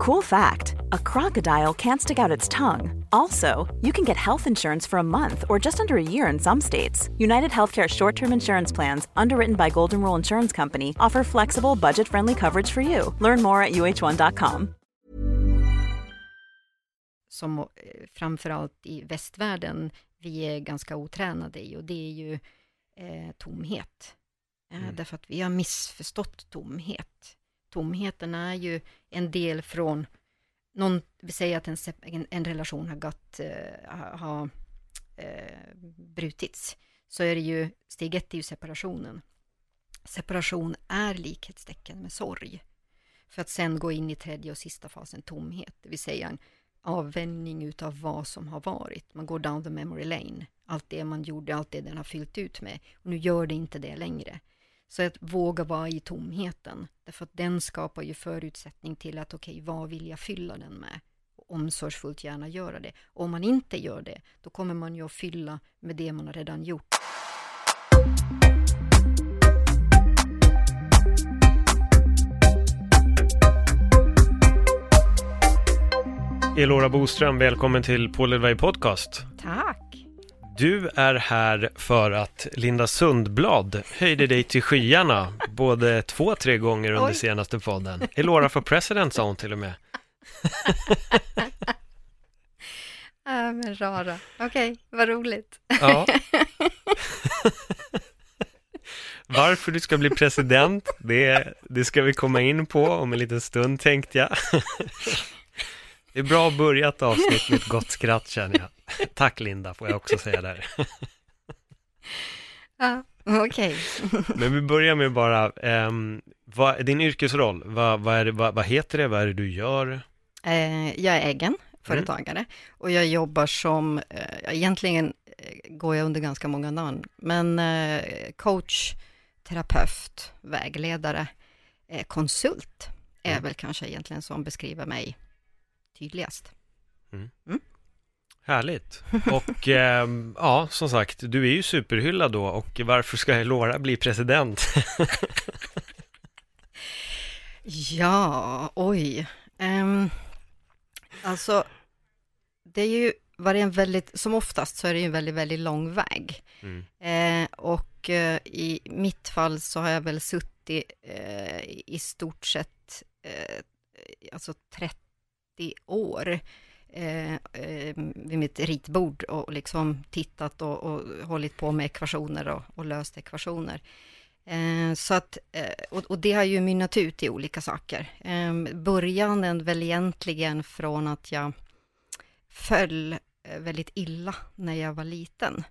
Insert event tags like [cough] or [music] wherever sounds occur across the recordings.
Cool fact a crocodile can't stick out its tongue. Also, you can get health insurance for a month or just under a year in some states. United Healthcare short term insurance plans, underwritten by Golden Rule Insurance Company, offer flexible, budget friendly coverage for you. Learn more at uh1.com. Som eh, framförallt i västvärlden vi är ganska otränade i och det är ju eh, tomhet. Eh, mm. Därför att vi har missförstått tomhet. Tomheten är ju en del från någon, vi säger att en, en, en relation har gått, eh, uh, har uh, eh, brutits, så är det ju, steg ett är ju separationen. Separation är likhetstecken med sorg. För att sen gå in i tredje och sista fasen, tomhet, det vill säga en avvändning utav vad som har varit. Man går down the memory lane. Allt det man gjorde, allt det den har fyllt ut med. Och nu gör det inte det längre. Så att våga vara i tomheten, därför att den skapar ju förutsättning till att okej, okay, vad vill jag fylla den med? Och omsorgsfullt gärna göra det. Och om man inte gör det, då kommer man ju att fylla med det man har redan gjort. Elora Boström, välkommen till Paul Edberg Podcast. Tack! Du är här för att Linda Sundblad höjde dig till skyarna både två, tre gånger under Oj. senaste podden. Elora for president sa hon till och med. [laughs] äh, men rara. Okej, vad roligt. Ja. [laughs] Varför du ska bli president, det, det ska vi komma in på om en liten stund tänkte jag. [laughs] Det är bra börjat avsnitt med ett gott skratt känner jag. [laughs] Tack Linda, får jag också säga där. [laughs] Ja, okej. Okay. [laughs] Men vi börjar med bara, um, vad, din yrkesroll, vad, vad, det, vad, heter det, vad är det du gör? Eh, jag är egen företagare mm. och jag jobbar som, eh, egentligen eh, går jag under ganska många namn, men eh, coach, terapeut, vägledare, eh, konsult är mm. väl kanske egentligen som beskriver mig tydligast. Mm. Mm. Härligt. Och eh, ja, som sagt, du är ju superhyllad då och varför ska Elora bli president? [laughs] ja, oj. Um, alltså, det är ju varit en väldigt, som oftast så är det ju en väldigt, väldigt lång väg. Mm. Eh, och eh, i mitt fall så har jag väl suttit eh, i stort sett eh, alltså 30 år eh, eh, vid mitt ritbord och liksom tittat och, och hållit på med ekvationer och, och löst ekvationer. Eh, så att, eh, och, och, det har ju mynnat ut i olika saker. Eh, början väl egentligen från att jag föll eh, väldigt illa när jag var liten.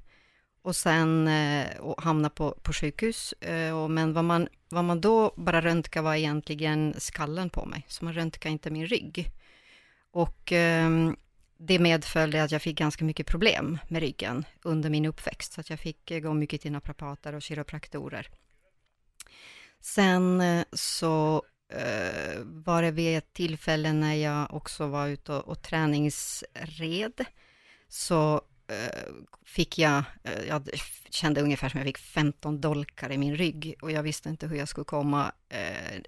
Och sen eh, och hamna på, på sjukhus. Eh, och, men vad man, vad man då bara röntgade var egentligen skallen på mig, så man röntgade inte min rygg. Och eh, det medföljde att jag fick ganska mycket problem med ryggen under min uppväxt, så att jag fick eh, gå mycket till naprapater och kiropraktorer. Sen eh, så eh, var det vid ett tillfälle när jag också var ute och, och träningsred, så eh, fick jag, eh, jag kände ungefär som jag fick 15 dolkar i min rygg. Och jag visste inte hur jag skulle komma eh,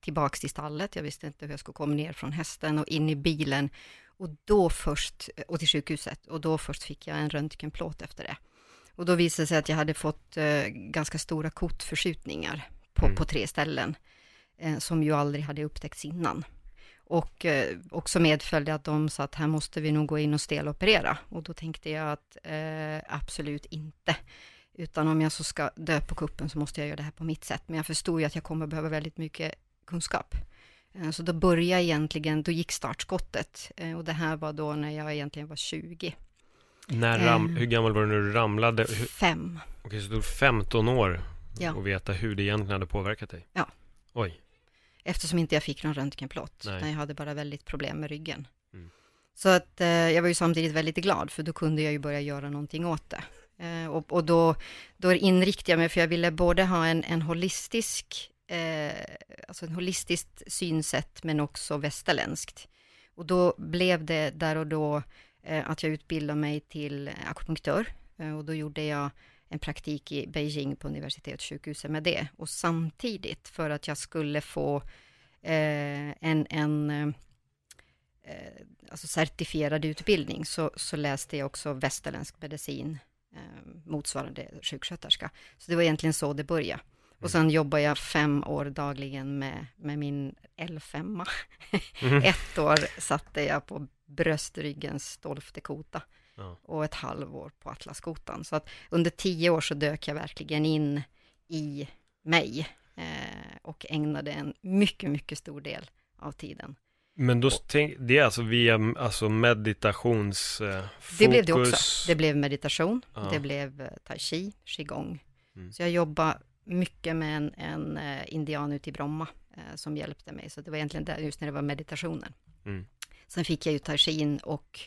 tillbaks till stallet. Jag visste inte hur jag skulle komma ner från hästen och in i bilen. Och då först, och till sjukhuset, och då först fick jag en röntgenplåt efter det. Och då visade det sig att jag hade fått eh, ganska stora kotförskjutningar på, mm. på tre ställen, eh, som ju aldrig hade upptäckts innan. Och eh, också medföljde att de sa att här måste vi nog gå in och steloperera. Och då tänkte jag att eh, absolut inte. Utan om jag så ska dö på kuppen så måste jag göra det här på mitt sätt. Men jag förstod ju att jag kommer behöva väldigt mycket kunskap. Eh, så då började egentligen, då gick startskottet eh, och det här var då när jag egentligen var 20. När ram, um, hur gammal var du när du ramlade? Fem. Okej, så du 15 år ja. och veta hur det egentligen hade påverkat dig? Ja. Oj. Eftersom inte jag fick någon röntgenplåt, utan jag hade bara väldigt problem med ryggen. Mm. Så att eh, jag var ju samtidigt väldigt glad, för då kunde jag ju börja göra någonting åt det. Eh, och, och då, då inriktade jag mig, för jag ville både ha en, en holistisk eh, alltså en holistiskt synsätt men också västerländskt. Och då blev det där och då eh, att jag utbildade mig till akupunktör eh, och då gjorde jag en praktik i Beijing på universitetssjukhuset med det. Och samtidigt för att jag skulle få eh, en, en, eh, eh, alltså certifierad utbildning så, så läste jag också västerländsk medicin eh, motsvarande sjuksköterska. Så det var egentligen så det började. Och sen jobbar jag fem år dagligen med, med min L5. Mm. [laughs] ett år satte jag på bröstryggens tolfte kota ja. och ett halvår på atlaskotan. Så att under tio år så dök jag verkligen in i mig eh, och ägnade en mycket, mycket stor del av tiden. Men då tänk, det är alltså via alltså meditationsfokus? Eh, det blev det också. Det blev meditation, ja. det blev eh, tai chi, qigong. Mm. Så jag jobbar mycket med en, en uh, indian ute i Bromma uh, som hjälpte mig. Så det var egentligen där, just när det var meditationen. Mm. Sen fick jag ju tai chi och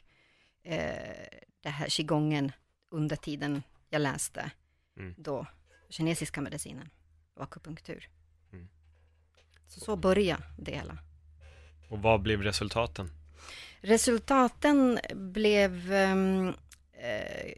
uh, det här qigongen under tiden jag läste mm. då kinesiska medicinen och akupunktur. Mm. Så så började det hela. Och vad blev resultaten? Resultaten blev um, eh,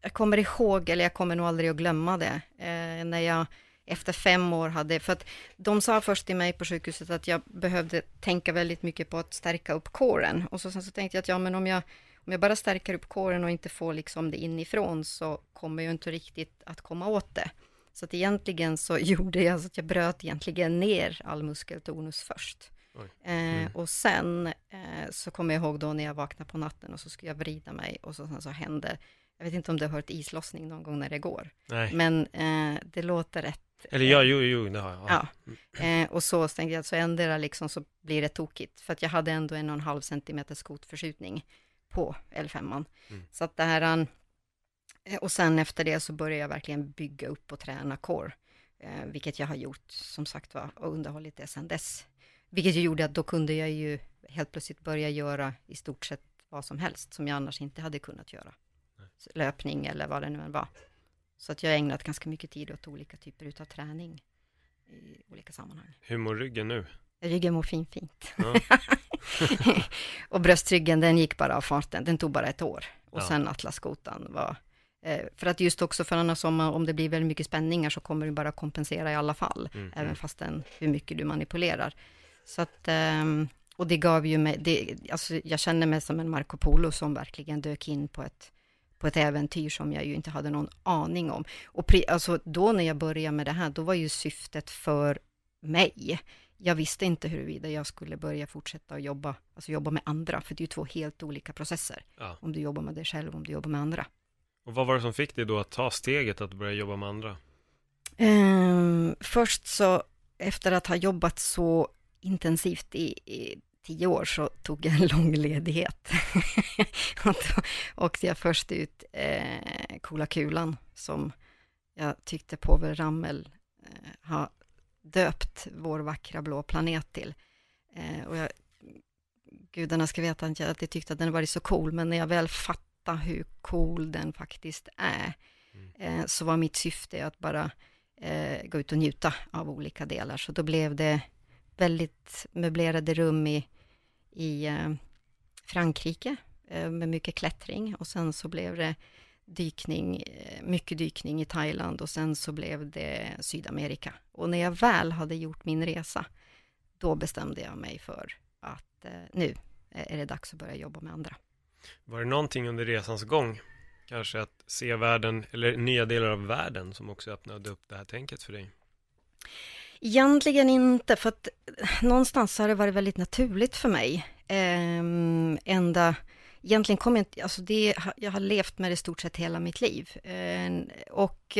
jag kommer ihåg, eller jag kommer nog aldrig att glömma det, eh, när jag efter fem år hade, för att de sa först till mig på sjukhuset att jag behövde tänka väldigt mycket på att stärka upp kåren. Och så, sen så tänkte jag att ja, men om jag, om jag bara stärker upp kåren och inte får liksom det inifrån så kommer jag inte riktigt att komma åt det. Så att egentligen så [laughs] gjorde jag så att jag bröt egentligen ner all muskeltonus först. Eh, mm. Eh, och sen eh, så kommer jag ihåg då när jag vaknade på natten och så skulle jag vrida mig och så, sen så hände jag vet inte om du har hört islossning någon gång när det går. Nej. Men eh, det låter rätt. Eller ja, jo, jo, det har jag. Ja. ja. Eh, och så tänkte jag så ändrar liksom så blir det tokigt. För att jag hade ändå en och en halv centimeter skotförskjutning på L5. Mm. Så att det här, eh, och sen efter det så började jag verkligen bygga upp och träna core. Eh, vilket jag har gjort, som sagt var, och underhållit det sedan dess. Vilket ju gjorde att då kunde jag ju helt plötsligt börja göra i stort sett vad som helst, som jag annars inte hade kunnat göra löpning eller vad det nu än var. Så att jag har ägnat ganska mycket tid åt olika typer av träning i olika sammanhang. Hur mår ryggen nu? Ryggen mår fin, fint. Ja. [laughs] och bröstryggen, den gick bara av farten. Den tog bara ett år. Och ja. sen atlaskotan var... Eh, för att just också för annars om, om det blir väldigt mycket spänningar så kommer du bara kompensera i alla fall. Mm. Även mm. fastän hur mycket du manipulerar. Så att... Eh, och det gav ju mig... Det, alltså jag känner mig som en Marco Polo som verkligen dök in på ett på ett äventyr som jag ju inte hade någon aning om. Och alltså, då när jag började med det här, då var ju syftet för mig. Jag visste inte huruvida jag skulle börja fortsätta att jobba, alltså jobba med andra, för det är ju två helt olika processer. Ja. Om du jobbar med dig själv, om du jobbar med andra. Och vad var det som fick dig då att ta steget att börja jobba med andra? Um, först så, efter att ha jobbat så intensivt i, i tio år så tog jag en [laughs] lång ledighet. och då åkte jag först ut eh, Coola Kulan som jag tyckte Povel Ramel eh, har döpt vår vackra blå planet till. Eh, och jag, gudarna ska veta att jag alltid tyckte att den varit så cool, men när jag väl fattade hur cool den faktiskt är, mm. eh, så var mitt syfte att bara eh, gå ut och njuta av olika delar. Så då blev det väldigt möblerade rum i i eh, Frankrike eh, med mycket klättring och sen så blev det dykning, eh, mycket dykning i Thailand och sen så blev det Sydamerika. Och när jag väl hade gjort min resa, då bestämde jag mig för att nu är det dags att börja jobba med andra. Var det någonting under resans gång, kanske att se världen, eller nya delar av världen som också öppnade upp det här tänket för dig? Egentligen inte, för att någonstans har det varit väldigt naturligt för mig. Ähm, ända, egentligen kom jag inte, alltså det, jag har levt med det i stort sett hela mitt liv. Äh, och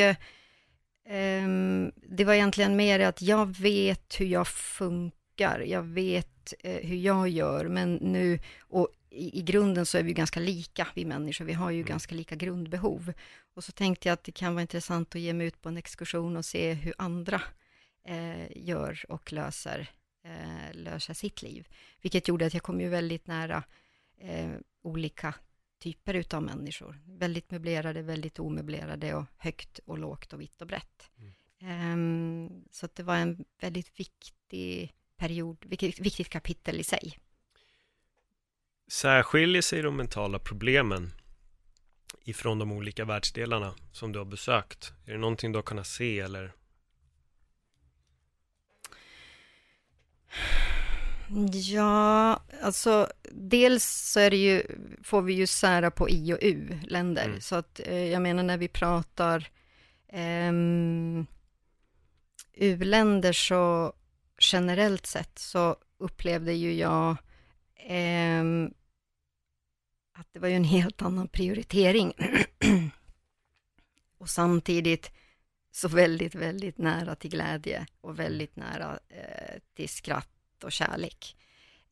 ähm, det var egentligen mer att jag vet hur jag funkar, jag vet äh, hur jag gör, men nu, och i, i, grunden så är vi ganska lika, vi människor, vi har ju mm. ganska lika grundbehov. Och så tänkte jag att det kan vara intressant att ge mig ut på en exkursion och se hur andra eh, gör och löser, eh, löser sitt liv. Vilket gjorde att jag kom ju väldigt nära eh, olika typer utav människor. Väldigt möblerade, väldigt omöblerade och högt och lågt och vitt och brett. Mm. Um, så det var en väldigt viktig period, vilket viktigt kapitel i sig. Särskiljer sig de mentala problemen ifrån de olika världsdelarna som du har besökt? Är det någonting du har kunnat se eller Ja, alltså dels så är det ju, får vi ju sära på I och U-länder. Mm. Så att eh, jag menar när vi pratar eh, U-länder så generellt sett så upplevde ju jag eh, att det var ju en helt annan prioritering. [clears throat] och samtidigt så väldigt, väldigt nära till glädje och väldigt nära eh, till skratt och kärlek.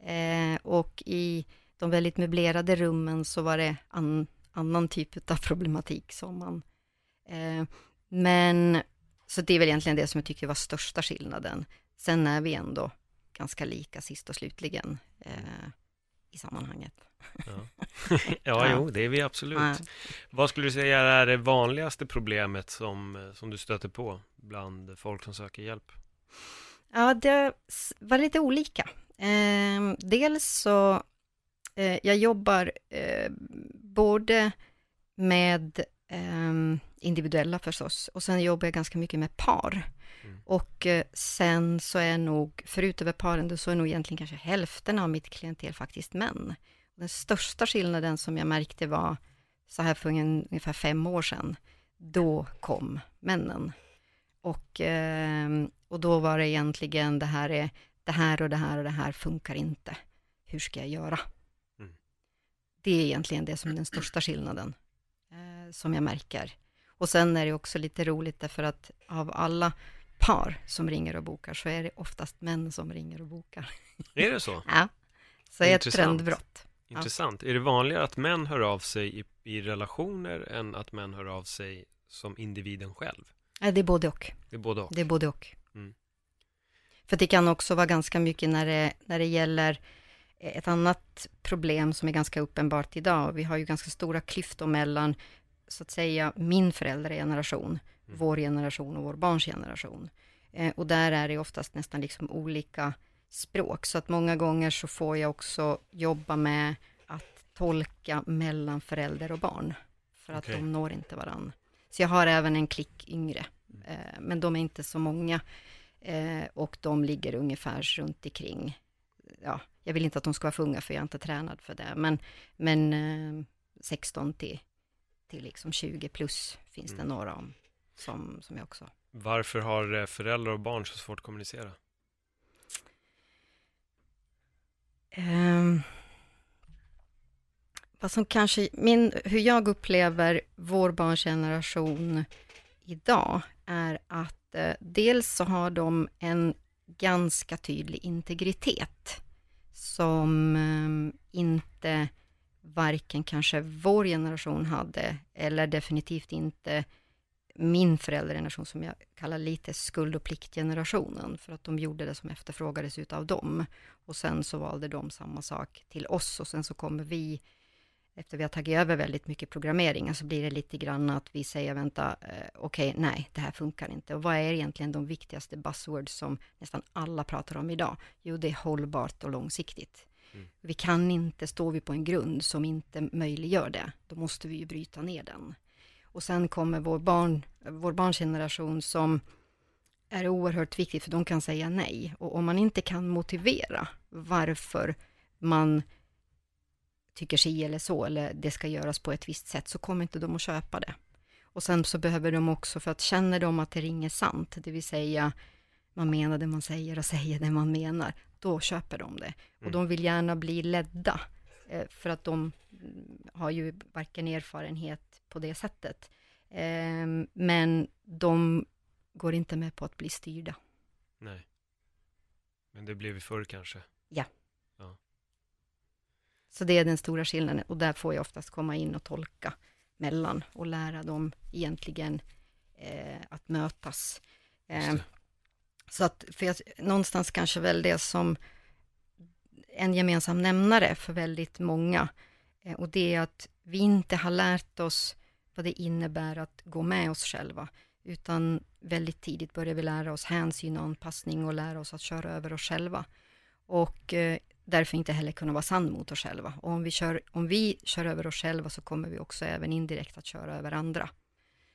Eh, och i de väldigt möblerade rummen så var det an, annan typ av problematik som man... Eh, men, så det är väl egentligen det som jag tycker var största skillnaden. Sen är vi ändå ganska lika sist och slutligen eh, i sammanhanget. Ja. [laughs] ja, jo, det är vi absolut. Ja. Vad skulle du säga är det vanligaste problemet som, som du stöter på bland folk som söker hjälp? Ja, det var lite olika. Eh, dels så, eh, jag jobbar eh, både med ehm, individuella förstås, och sen jobbar jag ganska mycket med par. Mm. Och eh, sen så är nog, förutom paren, så är nog egentligen kanske hälften av mitt klientel faktiskt män. Den största skillnaden som jag märkte var så här för ungefär fem år sedan. Då kom männen. Och, ehm, och då var det egentligen det här är, det här och det här och det här funkar inte. Hur ska jag göra? Mm. Det är egentligen det som är den största skillnaden eh, som jag märker. Och sen är det också lite roligt därför att av alla par som ringer och bokar så är det oftast män som ringer och bokar. [laughs] Är det så? ja, så är ett trendbrott. Intressant. Ja. Är det vanligare att män hör av sig i, i relationer än att män hör av sig som individen själv? Nej, det är både och. Det är både och. Det är både och. Mm. För det kan också vara ganska mycket när det, när det gäller ett annat problem som är ganska uppenbart idag. Vi har ju ganska stora klyftor mellan, så att säga, min föräldrageneration, mm. vår generation och vår barns generation. Eh, och där är det oftast nästan liksom olika språk, så att många gånger så får jag också jobba med att tolka mellan förälder och barn, för okay. att de når inte varann. Så jag har även en klick yngre, eh, men de är inte så många eh, och de ligger ungefär runt omkring, ja, jag vill inte att de ska vara för unga för jag är inte tränad för det, men, men eh, 16 till, till liksom 20 plus finns mm. det några om, som, som jag också. Varför har eh, föräldrar och barn så svårt att kommunicera? Vad som kanske, min, hur jag upplever vår barngeneration idag är att eh, dels så har de en ganska tydlig integritet som eh, inte varken kanske vår generation hade eller definitivt inte min föräldrageneration som jag kallar lite skuld och pliktgenerationen, för att de gjorde det som efterfrågades utav dem. Och sen så valde de samma sak till oss och sen så kommer vi, efter vi har tagit över väldigt mycket programmering, så blir det lite grann att vi säger, vänta, eh, okej, okay, nej, det här funkar inte. Och vad är egentligen de viktigaste buzzwords som nästan alla pratar om idag? Jo, det är hållbart och långsiktigt. Mm. Vi kan inte, står vi på en grund som inte möjliggör det, då måste vi ju bryta ner den. Och sen kommer vår, barn, vår barngeneration som är oerhört viktigt, för de kan säga nej. Och om man inte kan motivera varför man tycker si eller så, eller det ska göras på ett visst sätt, så kommer inte de att köpa det. Och sen så behöver de också, för att känner de att det ringer sant, det vill säga man menar det man säger och säger det man menar, då köper de det. Och mm. de vill gärna bli ledda, eh, för att de har ju varken erfarenhet på det sättet. Eh, men de går inte med på att bli styrda. Nej. Men det blev vi förr kanske? Ja. Så det är den stora skillnaden och där får jag oftast komma in och tolka mellan och lära dem egentligen eh, att mötas. Eh, så att, för jag, någonstans kanske väl det som en gemensam nämnare för väldigt många eh, och det är att vi inte har lärt oss vad det innebär att gå med oss själva, utan väldigt tidigt börjar vi lära oss hänsyn och anpassning och lära oss att köra över oss själva. Och eh, därför inte heller kunna vara sann mot oss själva. Och om vi, kör, om vi kör över oss själva så kommer vi också även indirekt att köra över andra.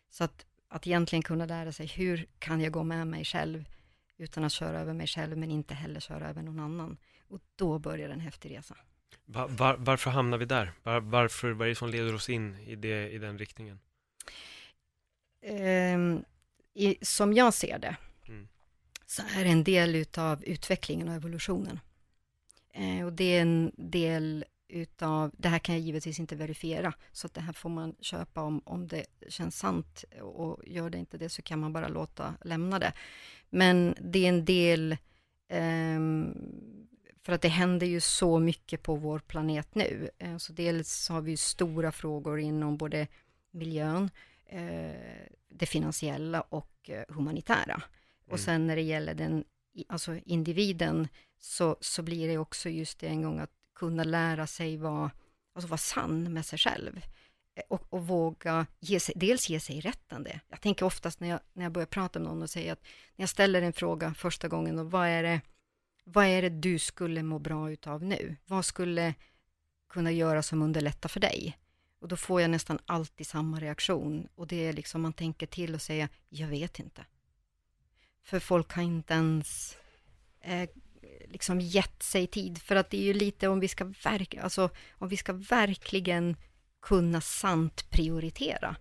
Så att, att egentligen kunna lära sig, hur kan jag gå med mig själv utan att köra över mig själv, men inte heller köra över någon annan. Och då börjar en häftig resa. Var, var, varför hamnar vi där? Var, varför, vad är det som leder oss in i, det, i den riktningen? Um, i, som jag ser det, mm. så är det en del utav utvecklingen och evolutionen. Eh, och det är en del utav, det här kan jag givetvis inte verifiera, så att det här får man köpa om, om det känns sant och gör det inte det så kan man bara låta lämna det. Men det är en del, eh, för att det händer ju så mycket på vår planet nu. Eh, så dels har vi ju stora frågor inom både miljön, eh, det finansiella och eh, humanitära. Mm. Och sen när det gäller den, alltså individen, så, så blir det också just det en gång att kunna lära sig vara, alltså vara sann med sig själv. Eh, och, och, våga ge sig, dels ge sig rätten det. Jag tänker oftast när jag, när jag börjar prata med någon och säger att när jag ställer en fråga första gången, och vad är det, vad är det du skulle må bra utav nu? Vad skulle kunna göra som underlättar för dig? Och då får jag nästan alltid samma reaktion och det är liksom man tänker till och säger, jag vet inte. För folk har inte ens eh, liksom gett sig tid, för att det är ju lite om vi ska verk, alltså om vi ska verkligen kunna sant prioritera,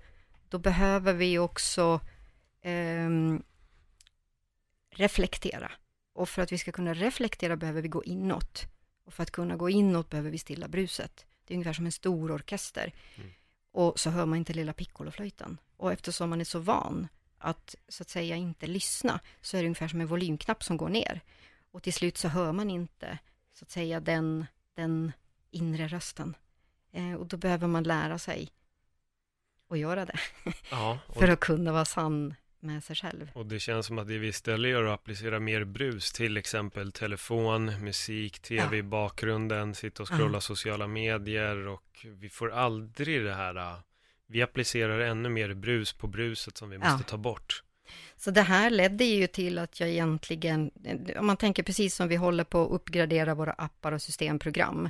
då behöver vi också eh, reflektera. Och för att vi ska kunna reflektera behöver vi gå inåt. Och för att kunna gå inåt behöver vi stilla bruset. Det är ungefär som en stor orkester. Mm. Och så hör man inte lilla piccoloflöjten. Och eftersom man är så van att så att säga inte lyssna, så är det ungefär som en volymknapp som går ner. Och till slut så hör man inte, så att säga, den, den inre rösten. Eh, och då behöver man lära sig att göra det. Ja, [laughs] för att kunna vara sann med sig själv. Och det känns som att det vi istället gör att applicera mer brus, till exempel telefon, musik, tv ja. i bakgrunden, sitta och scrolla ja. sociala medier och vi får aldrig det här, äh, vi applicerar ännu mer brus på bruset som vi måste ta bort. Så det här ledde ju till att jag egentligen, om man tänker precis som vi håller på att uppgradera våra appar och systemprogram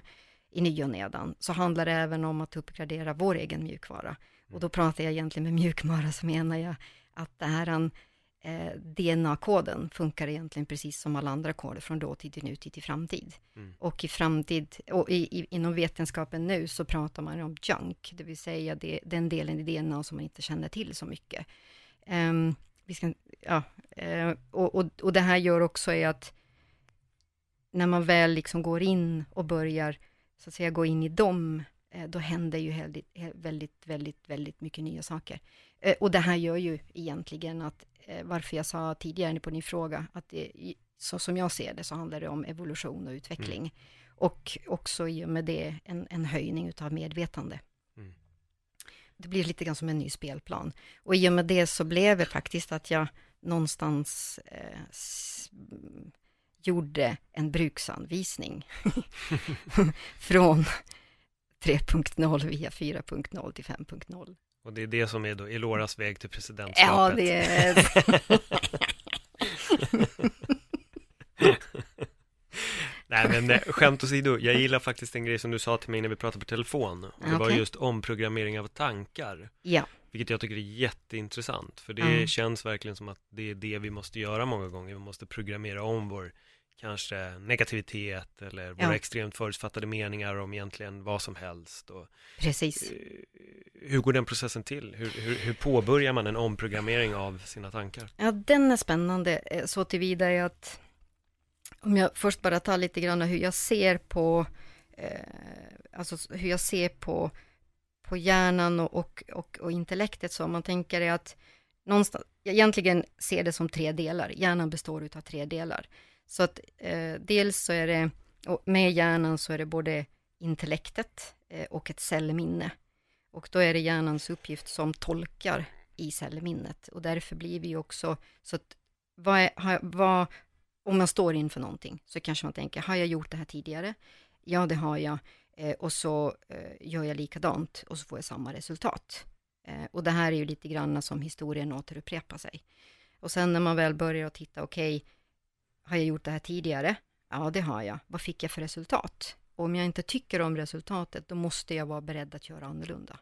i ny och nedan, så handlar det även om att uppgradera vår egen mjukvara. Och då pratar jag egentligen med mjukvara så menar jag att det här eh, DNA-koden funkar egentligen precis som alla andra koder från dåtid till nutid till framtid. Mm. Och i framtid, och i, i, inom vetenskapen nu så pratar man om junk, det vill säga det, den delen i DNA som man inte känner till så mycket. Um, vi ska, ja, uh, och, och, och det här gör också är att när man väl liksom går in och börjar, så att säga, gå in i dem, eh, då händer ju väldigt, väldigt, väldigt, väldigt mycket nya saker. Eh, och det här gör ju egentligen att, eh, varför jag sa tidigare på din fråga, att det, så som jag ser det så handlar det om evolution och utveckling. Mm. Och också i och med det en, en höjning utav medvetande. Det blir lite grann som en ny spelplan. Och i och med det så blev det faktiskt att jag någonstans eh, gjorde en bruksanvisning [laughs] från 3.0 via 4.0 till 5.0. Och det är det som är då Eloras väg till presidentskapet. Ja, det är... [laughs] Nej men eh, skämt åsido, jag gillar faktiskt en grej som du sa till mig när vi pratade på telefon. Och det okay. var just omprogrammering av tankar. Ja. Vilket jag tycker är jätteintressant. För det mm. känns verkligen som att det är det vi måste göra många gånger. Vi måste programmera om vår kanske negativitet eller våra ja. extremt förutfattade meningar om egentligen vad som helst. Och, Precis. Eh, hur går den processen till? Hur, hur, hur, påbörjar man en omprogrammering av sina tankar? Ja, den är spännande eh, så tillvida att om jag först bara tar lite grann hur jag ser på, eh, alltså hur jag ser på, på hjärnan och, och, och, och intellektet så om man tänker är att någonstans, jag egentligen ser det som tre delar. Hjärnan består av tre delar. Så att eh, dels så är det, med hjärnan så är det både intellektet eh, och ett cellminne. Och då är det hjärnans uppgift som tolkar i cellminnet. Och därför blir vi också, så att vad, är, vad, om man står inför någonting så kanske man tänker, har jag gjort det här tidigare? Ja, det har jag. Eh, och så eh, gör jag likadant och så får jag samma resultat. Eh, och det här är ju lite grann som historien återupprepar sig. Och sen när man väl börjar att titta, okej, okay, har jag gjort det här tidigare? Ja, det har jag. Vad fick jag för resultat? Och om jag inte tycker om resultatet, då måste jag vara beredd att göra annorlunda.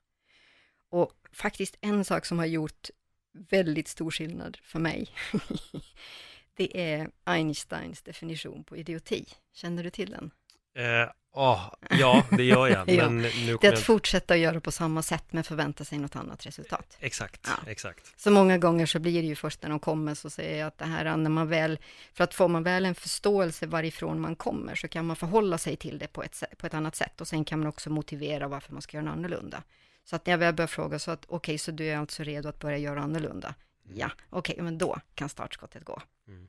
Och faktiskt en sak som har gjort väldigt stor skillnad för mig, [laughs] Det är Einsteins definition på idioti. Känner du till den? Eh, oh, ja, det gör jag. [laughs] ja. Men nu Det är att jag... fortsätta att göra på samma sätt men förvänta sig något annat resultat. Exakt, Ja. exakt. Så många gånger så blir det ju först när de kommer så säger jag att det här när man väl, för att får man väl en förståelse varifrån man kommer så kan man förhålla sig till det på ett, på ett annat sätt och sen kan man också motivera varför man ska göra något annorlunda. Så att när jag väl börjar fråga så att okej, så du är alltså redo att börja göra annorlunda? Ja, okej, men då kan startskottet gå. Mm.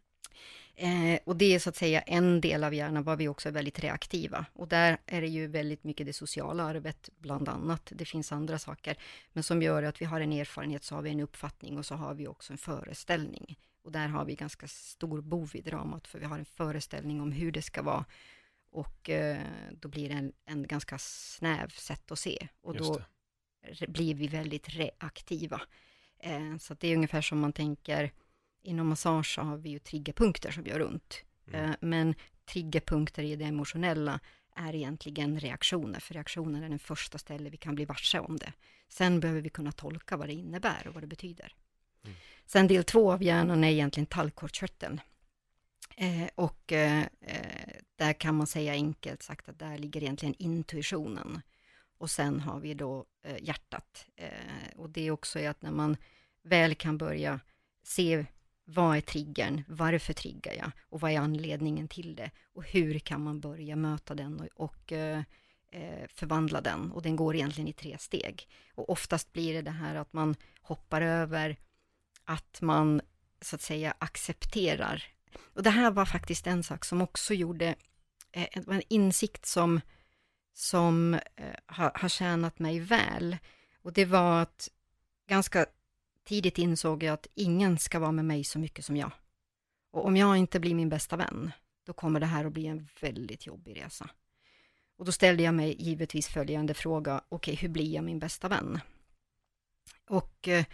Eh, och det är så att säga en del av hjärnan var vi också är väldigt reaktiva. Och där är det ju väldigt mycket det sociala arvet, bland annat. Det finns andra saker. Men som gör att vi har en erfarenhet, så har vi en uppfattning och så har vi också en föreställning. Och där har vi ganska stor bov i dramat, för vi har en föreställning om hur det ska vara. Och eh, då blir det en, en ganska snäv sätt att se. Och då blir vi väldigt reaktiva. Eh, så det är ungefär som man tänker, inom massage så har vi ju triggerpunkter som gör ont. Mm. Eh, men triggerpunkter i det emotionella är egentligen reaktioner, för reaktionen är den första stället vi kan bli varse om det. Sen behöver vi kunna tolka vad det innebär och vad det betyder. Mm. Sen del två av hjärnan är egentligen tallkottkörteln. Eh, och eh, eh, där kan man säga enkelt sagt att där ligger egentligen intuitionen. Och sen har vi då eh, hjärtat. Eh, och det är också är att när man väl kan börja se vad är triggern, varför triggar jag och vad är anledningen till det och hur kan man börja möta den och, och eh, eh, förvandla den och den går egentligen i tre steg. Och oftast blir det det här att man hoppar över att man så att säga accepterar. Och det här var faktiskt en sak som också gjorde eh, en, en insikt som, som eh, har, har tjänat mig väl. Och det var att ganska tidigt insåg jag att ingen ska vara med mig så mycket som jag. Och om jag inte blir min bästa vän, då kommer det här att bli en väldigt jobbig resa. Och då ställde jag mig givetvis följande fråga, okej, hur blir jag min bästa vän? Och eh,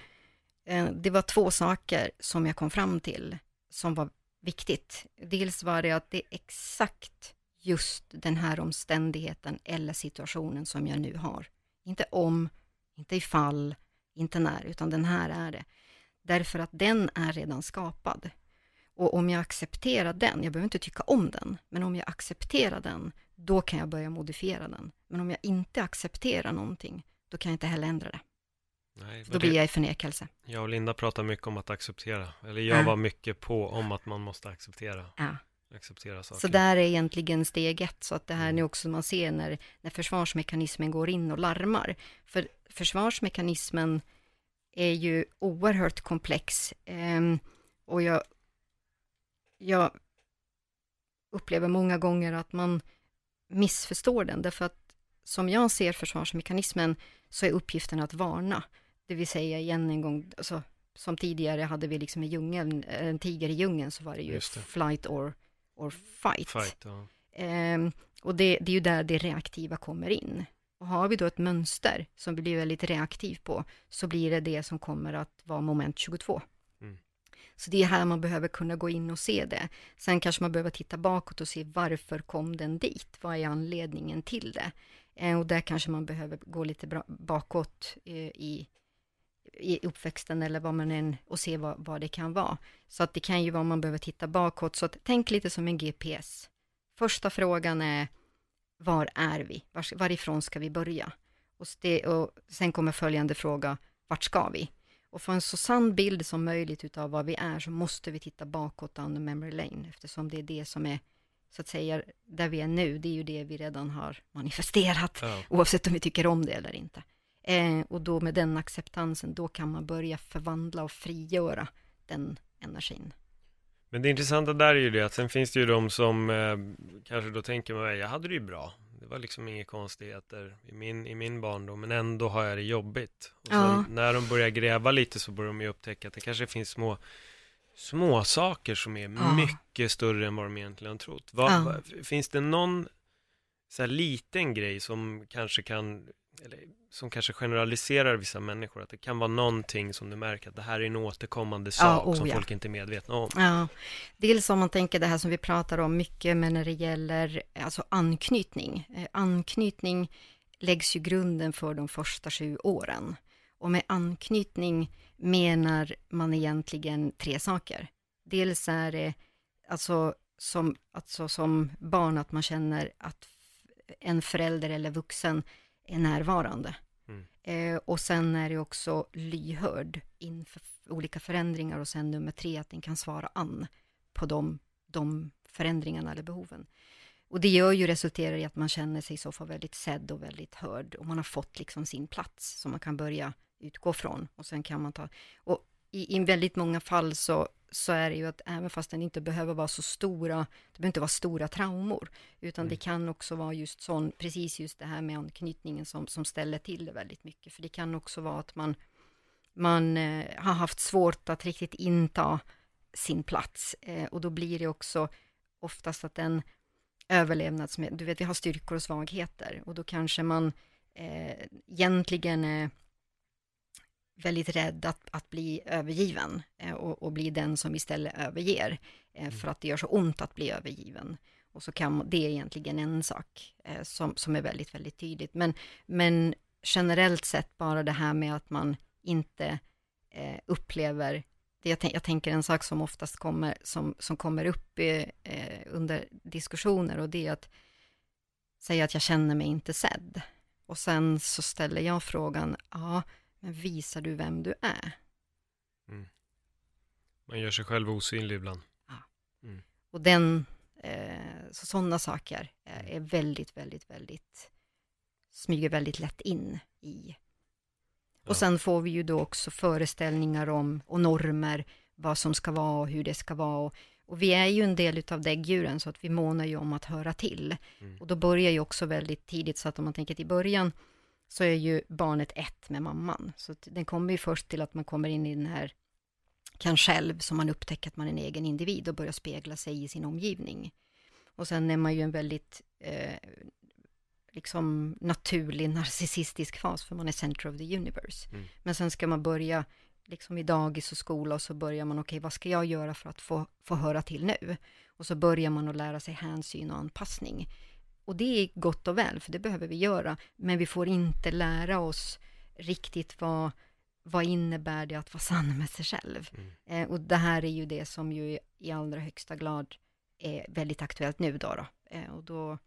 eh det var två saker som jag kom fram till som var viktigt. Dels var det att det är exakt just den här omständigheten eller situationen som jag nu har. Inte om, inte ifall, inte när, utan den här är det. Därför att den är redan skapad. Och om jag accepterar den, jag behöver inte tycka om den, men om jag accepterar den, då kan jag börja modifiera den. Men om jag inte accepterar någonting, då kan jag inte heller ändra det. Nej, Då blir det, jag i förnekelse. jag och Linda pratar mycket om att acceptera. Eller jag Ja. var mycket på om att man måste acceptera. Ja. Acceptera saker. Så där är egentligen steg ett, så att det här Mm. nu också man ser när, när försvarsmekanismen går in och larmar. För försvarsmekanismen är ju oerhört komplex ehm, och jag, jag upplever många gånger att man missförstår den, därför att som jag ser försvarsmekanismen så är uppgiften att varna. Det vill säga igen en gång, alltså, som tidigare hade vi liksom i djungeln, en tiger i djungeln så var det ju det. flight or, or fight. Fight, ja. Ehm, och det, det är ju där det reaktiva kommer in. Och har vi då ett mönster som vi blir väldigt reaktiv på, så blir det det som kommer att vara moment 22. Mm. Så det är här man behöver kunna gå in och se det. Sen kanske man behöver titta bakåt och se varför kom den dit? Vad är anledningen till det? Eh, och där kanske man behöver gå lite bakåt eh, i, i uppväxten eller vad man än och se vad, vad det kan vara. Så att det kan ju vara man behöver titta bakåt. Så att tänk lite som en GPS. Första frågan är var är vi? Var, varifrån ska vi börja? Och, ste, och sen kommer följande fråga, vart ska vi? Och få en så sann bild som möjligt utav vad vi är så måste vi titta bakåt down the memory lane eftersom det är det som är så att säga där vi är nu, det är ju det vi redan har manifesterat Ja. oavsett om vi tycker om det eller inte. Eh, och då med den acceptansen, då kan man börja förvandla och frigöra den energin. Men det intressanta där är ju det att sen finns det ju de som eh, kanske då tänker mig, jag hade det ju bra. Det var liksom inga konstigheter i min, i min barndom, men ändå har jag det jobbigt. Och sen Ja. när de börjar gräva lite så börjar de ju upptäcka att det kanske finns små, små saker som är Ja. mycket större än vad de egentligen har trott. Vad, Ja. finns det någon så här liten grej som kanske kan, eller som kanske generaliserar vissa människor, att det kan vara någonting som du märker att det här är en återkommande sak oh som ja. folk inte är medvetna om. Ja, dels om man tänker det här som vi pratar om mycket, men när det gäller alltså anknytning. Eh, anknytning läggs ju grunden för de första sju åren. Och med anknytning menar man egentligen tre saker. Dels är det alltså som, alltså som barn, att man känner att en förälder eller vuxen är närvarande. Mm. Eh, och sen är det också lyhörd inför olika förändringar och sen nummer tre, att den kan svara an på de, de förändringarna eller behoven. Och det gör ju resulterar i att man känner sig i så fall väldigt sedd och väldigt hörd och man har fått liksom sin plats som man kan börja utgå från och sen kan man ta, och i, i väldigt många fall så, så är det ju att även fast den inte behöver vara så stora, det behöver inte vara stora traumor, utan mm. det kan också vara just sån, precis just det här med anknytningen som, som ställer till det väldigt mycket, för det kan också vara att man, man eh, har haft svårt att riktigt inta sin plats. Eh, och då blir det också oftast att den överlevnads... Du vet, vi har styrkor och svagheter. Och då kanske man eh, egentligen väldigt rädd att, att bli övergiven eh, och, och, bli den som istället överger, eh, mm. för att det gör så ont att bli övergiven. Och så kan det är egentligen en sak eh, som, som är väldigt, väldigt tydligt. Men, men generellt sett bara det här med att man inte upplever jag, jag, tänker en sak som oftast kommer, som, som kommer upp eh, under diskussioner och det är att säga att jag känner mig inte sedd. Och sen så ställer jag frågan, ja, men visar du vem du är? Mm. Man gör sig själv osynlig ibland. Ja. Mm. Och den, eh, så sådana saker eh, är väldigt, väldigt, väldigt, smyger väldigt lätt in i och sen får vi ju då också föreställningar om och normer, vad som ska vara och hur det ska vara. Och, och vi är ju en del utav däggdjuren så att vi månar ju om att höra till. Mm. Och då börjar ju också väldigt tidigt så att om man tänker till början så är ju barnet ett med mamman. Så den kommer ju först till att man kommer in i den här kan själv, som man upptäcker att man är en egen individ och börjar spegla sig i sin omgivning. Och sen är man ju en väldigt eh, liksom naturlig narcissistisk fas, för man är center of the universe. Mm. Men sen ska man börja, liksom i dagis och skola, och så börjar man, okej, okay, vad ska jag göra för att få, få höra till nu? Och så börjar man att lära sig hänsyn och anpassning. Och det är gott och väl, för det behöver vi göra, men vi får inte lära oss riktigt vad, vad innebär det att vara sann med sig själv? Mm. Eh, och det här är ju det som ju i allra högsta grad är väldigt aktuellt nu då. då. Eh, och då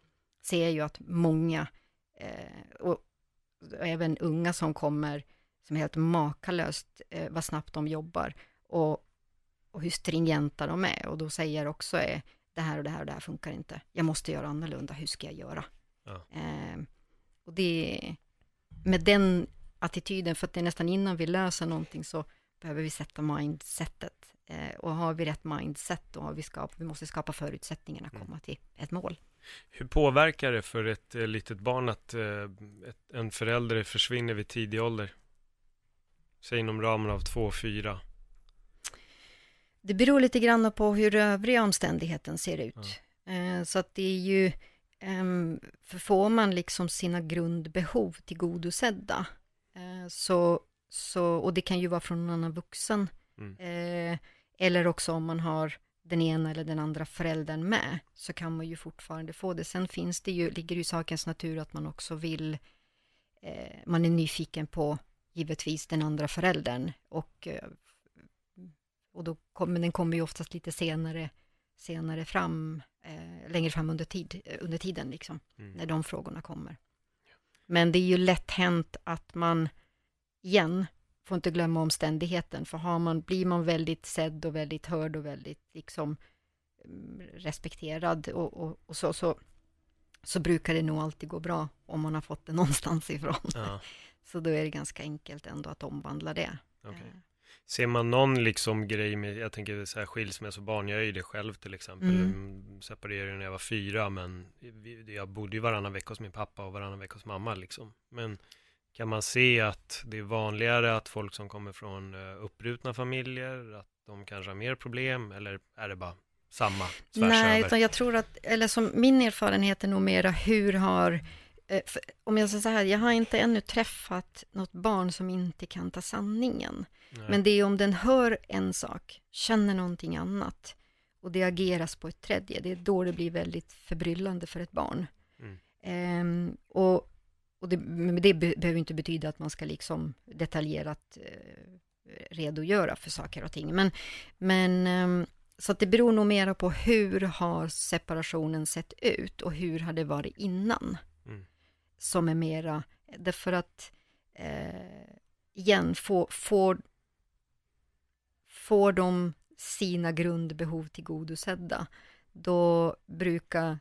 ser jag ju att många, eh, och även unga som kommer, som är helt makalöst eh, vad snabbt de jobbar och, och hur stringenta de är. Och då säger också är det här och det här och det här funkar inte. Jag måste göra annorlunda, hur ska jag göra? Ja. Eh, och det, med den attityden, för att det är nästan innan vi löser någonting så behöver vi sätta mindsetet. Eh, och har vi rätt mindset, då har vi, skap, vi måste skapa förutsättningarna att mm. komma till ett mål. Hur påverkar det för ett eh, litet barn att eh, ett, en förälder försvinner vid tidig ålder? Säg inom ramen av två, fyra. Det beror lite grann på hur övriga omständigheten ser ut. Eh, så att det är ju, ehm, för får man liksom sina grundbehov tillgodosedda, eh, så, så, och det kan ju vara från en annan vuxen, mm. Eh, eller också om man har den ena eller den andra föräldern med, så kan man ju fortfarande få det. Sen finns det ju, ligger det i sakens natur att man också vill, man är nyfiken på givetvis den andra föräldern och, och då kommer den kommer ju oftast lite senare, senare fram, eh, längre fram under, tid, under tiden liksom, mm. när de frågorna kommer. Men det är ju lätt hänt att man, igen, får inte glömma omständigheten, för har man, blir man väldigt sedd och väldigt hörd och väldigt liksom mm, respekterad och, och, och så, så, så brukar det nog alltid gå bra om man har fått det [laughs] någonstans ifrån. Ja. Så då är det ganska enkelt ändå att omvandla det. Okay. Ser man någon liksom grej med, jag tänker så här skilsmässobarn, jag är ju det själv till exempel, mm. mm separerade när jag var fyra, men jag bodde ju varannan vecka hos min pappa och varannan vecka hos mamma liksom. Men kan man se att det är vanligare att folk som kommer från eh, uppbrutna familjer, att de kanske har mer problem, eller är det bara samma Nej, utan jag tror att, eller som min erfarenhet är nog mera hur har, eh, om jag säger så här, jag har inte ännu träffat något barn som inte kan ta sanningen. Nej. Men det är om den hör en sak, känner någonting annat och det ageras på ett tredje, det är då det blir väldigt förbryllande för ett barn. Mm. Ehm, och och det, men det behöver inte betyda att man ska liksom detaljerat eh, redogöra för saker och ting. Men, men eh, så att det beror nog mera på hur har separationen sett ut och hur har det varit innan. Mm. Som är mera, därför att eh, igen, får, får, får de sina grundbehov tillgodosedda, då brukar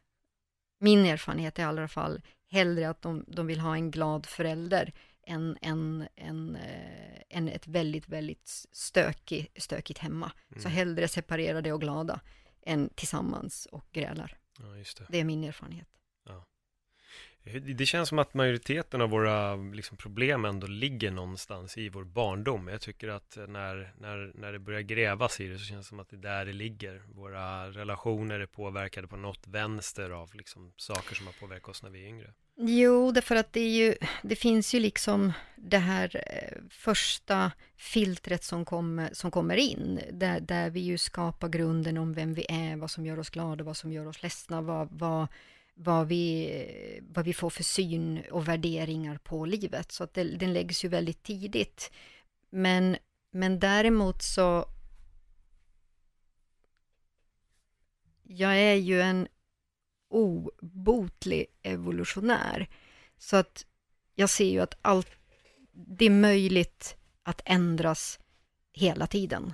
min erfarenhet i alla fall hellre att de, de vill ha en glad förälder än, än, än, eh, än ett väldigt, väldigt stökig, stökigt hemma. Mm. Så hellre separerade och glada än tillsammans och grälar. Ja, det. Det är min erfarenhet. Det känns som att majoriteten av våra liksom, problem ändå ligger någonstans i vår barndom. Jag tycker att när, när, när det börjar grävas i det så känns det som att det är där det ligger. Våra relationer är påverkade på något vänster av liksom, saker som har påverkat oss när vi är yngre. Jo, därför att det är ju, det finns ju liksom det här eh, första filtret som, kom, som kommer in, där, där vi ju skapar grunden om vem vi är, vad som gör oss glada, vad som gör oss ledsna, vad, vad, vad, vi, vad vi får för syn och värderingar på livet. Så att det, den läggs ju väldigt tidigt. Men, men däremot så... Jag är ju en obotlig evolutionär. Så att jag ser ju att allt, det är möjligt att ändras hela tiden.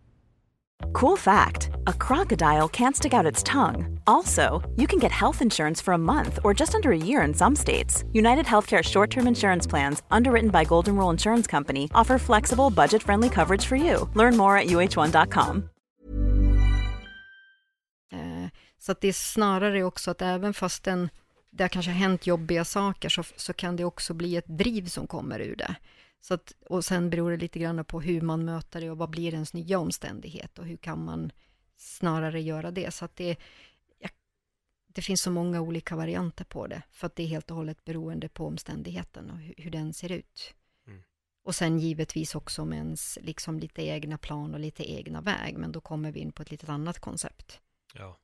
Cool fact a crocodile can't stick out its tongue. Also, you can get health insurance for a month or just under a year in some states. United Healthcare short term insurance plans, underwritten by Golden Rule Insurance Company, offer flexible, budget friendly coverage for you. Learn more at uh1.com. Uh, så det är snarare också att även fast den, det har kanske hänt jobbiga saker så, så kan det också bli ett driv som kommer ur det. Så att, och sen beror det lite grann på hur man möter det och vad blir ens nya omständighet och hur kan man snarare göra det. Så att det, det finns så många olika varianter på det, för att det är helt och hållet beroende på omständigheten och hur, hur den ser ut. Mm. Och sen givetvis också med ens liksom lite egna plan och lite egna väg, men då kommer vi in på ett litet annat koncept. Ja.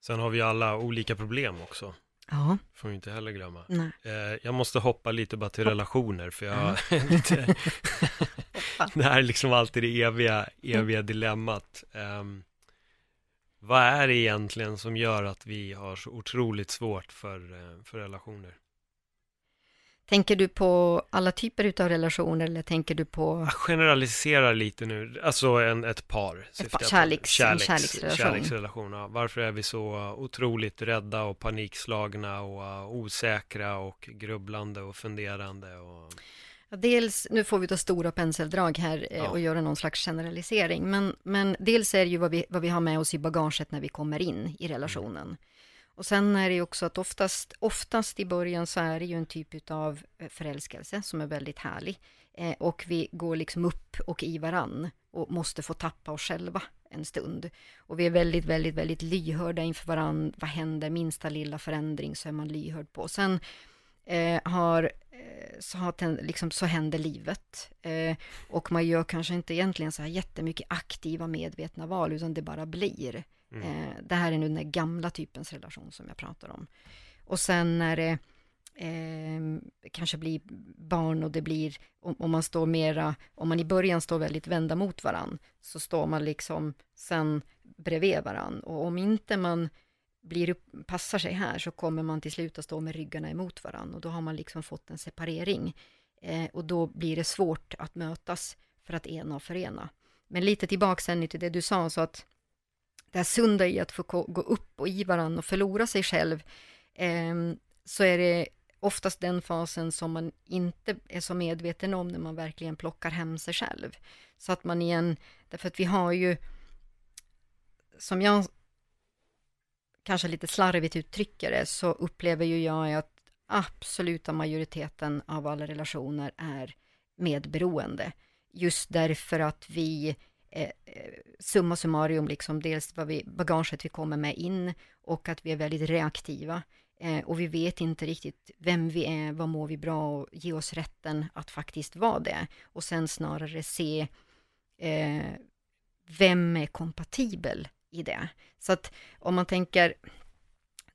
Sen har vi alla olika problem också. Ja, Får vi inte heller glömma. Eh, jag måste hoppa lite bara till Hopp. relationer för jag Ja. [laughs] är lite... [laughs] Det här är liksom alltid det eviga, eviga dilemmat. Ehm, vad är det egentligen som gör att vi har så otroligt svårt för, eh, för relationer? Tänker du på alla typer av relationer eller tänker du på Jag generaliserar lite nu, alltså en, ett par. jag på. kärleks- en kärleksrelation. kärleksrelation ja. Varför är vi så otroligt rädda och panikslagna och uh, osäkra och grubblande och funderande? Och... Dels, nu får vi ta stora penseldrag här eh, Ja. och göra någon slags generalisering, men, men dels är det ju vad vi, vad vi har med oss i bagaget när vi kommer in i relationen. Och sen är det ju också att oftast, oftast i början så är det ju en typ av eh, förälskelse som är väldigt härlig. Eh, och vi går liksom upp och i varann och måste få tappa oss själva en stund. Och vi är väldigt, väldigt, väldigt lyhörda inför varann. Vad händer? Minsta lilla förändring så är man lyhörd på. Sen eh, har, eh, så, har ten, liksom, så händer livet. Eh, och man gör kanske inte egentligen så här jättemycket aktiva medvetna val, utan det bara blir. Mm. Eh, det här är nu den gamla typens relation som jag pratar om. Och sen när det eh, kanske blir barn och det blir, om, om man står mera, om man i början står väldigt vända mot varann, så står man liksom sen bredvid varann. Och om inte man blir upp, passar sig här så kommer man till slut att stå med ryggarna emot varann och då har man liksom fått en separering. Eh, och då blir det svårt att mötas för att ena och förena. men lite tillbaka sen till det du sa, så att det här sunda i att få gå upp och i varandra och förlora sig själv, eh, så är det oftast den fasen som man inte är så medveten om när man verkligen plockar hem sig själv. Så att man igen, därför att vi har ju, som jag kanske lite slarvigt uttrycker det, så upplever ju jag att absoluta majoriteten av alla relationer är medberoende. Just därför att vi Eh, eh, summa summarum, liksom dels vad vi, bagaget vi kommer med in och att vi är väldigt reaktiva. Eh, och vi vet inte riktigt vem vi är, vad mår vi bra och ge oss rätten att faktiskt vara det. Och sen snarare se eh, vem är kompatibel i det. Så att om man tänker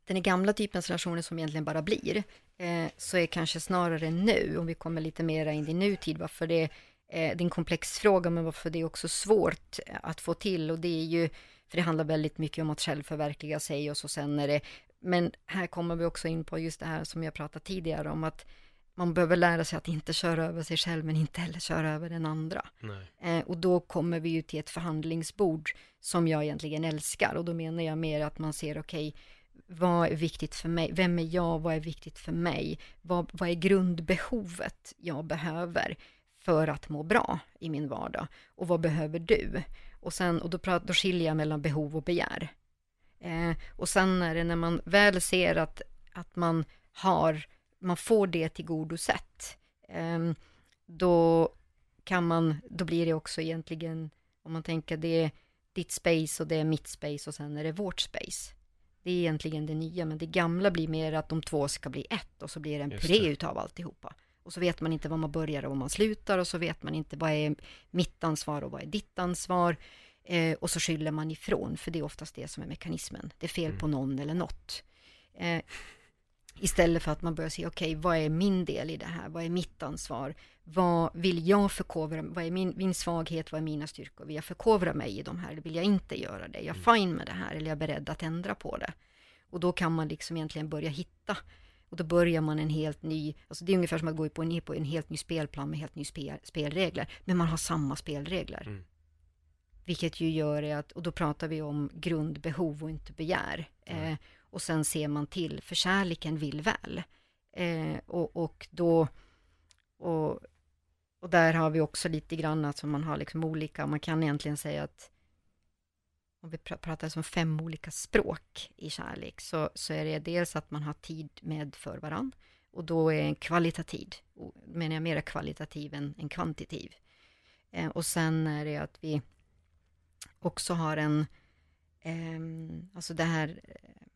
den gamla typens relationer som egentligen bara blir, eh, så är kanske snarare nu, om vi kommer lite mer in i nutid, varför det, eh, det är en komplex fråga, men varför det är också svårt att få till och det är ju, för det handlar väldigt mycket om att själv förverkliga sig och så sen är det, men här kommer vi också in på just det här som jag pratade tidigare om, att man behöver lära sig att inte köra över sig själv, men inte heller köra över den andra. Eh, och då kommer vi ju till ett förhandlingsbord som jag egentligen älskar och då menar jag mer att man ser, okej, okay, vad är viktigt för mig? Vem är jag? Vad är viktigt för mig? Vad, vad är grundbehovet jag behöver för att må bra i min vardag? Och vad behöver du? Och, sen, och då, pratar, då skiljer jag mellan behov och begär. Eh, och sen är det när man väl ser att, att man har, man får det tillgodosett, eh, då kan man, då blir det också egentligen, om man tänker det är ditt space och det är mitt space och sen är det vårt space. Det är egentligen det nya, men det gamla blir mer att de två ska bli ett och så blir det en puré utav alltihopa. Och så vet man inte var man börjar och var man slutar och så vet man inte vad är mitt ansvar och vad är ditt ansvar. Eh, och så skyller man ifrån, för det är oftast det som är mekanismen. Det är fel mm. på någon eller något. Eh, istället för att man börjar se, okej, okay, vad är min del i det här? Vad är mitt ansvar? Vad vill jag förkovra? Vad är min, min svaghet? Vad är mina styrkor? Vill jag förkovra mig i de här? Eller vill jag inte göra det? Är jag mm. fine med det här? Eller är jag beredd att ändra på det? Och då kan man liksom egentligen börja hitta. Och då börjar man en helt ny, alltså det är ungefär som att gå på en, på en helt ny spelplan med helt nya spel, spelregler. Men man har samma spelregler. Mm. Vilket ju gör är att, och då pratar vi om grundbehov och inte begär. Mm. Eh, och sen ser man till, för kärleken vill väl. Eh, och, och då, och, och där har vi också lite grann att man har liksom olika, man kan egentligen säga att om vi pratar som fem olika språk i kärlek, så, så är det dels att man har tid med för varann, Och då är en kvalitativ, menar jag mer kvalitativ än, än kvantitativ. Eh, och sen är det att vi också har en, eh, alltså det här eh,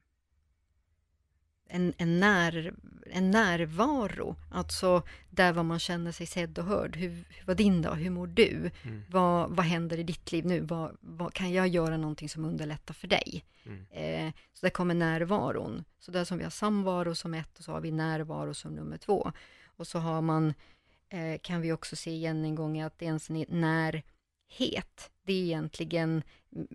en, en, när, en närvaro, alltså där var man känner sig sedd och hörd. Hur, hur var din dag? Hur mår du? Mm. Vad, vad händer i ditt liv nu? Vad, vad, kan jag göra någonting som underlättar för dig? Mm. Eh, så där kommer närvaron. Så där som vi har samvaro som ett och så har vi närvaro som nummer två. Och så har man, eh, kan vi också se igen en gång att det är närhet. Det är egentligen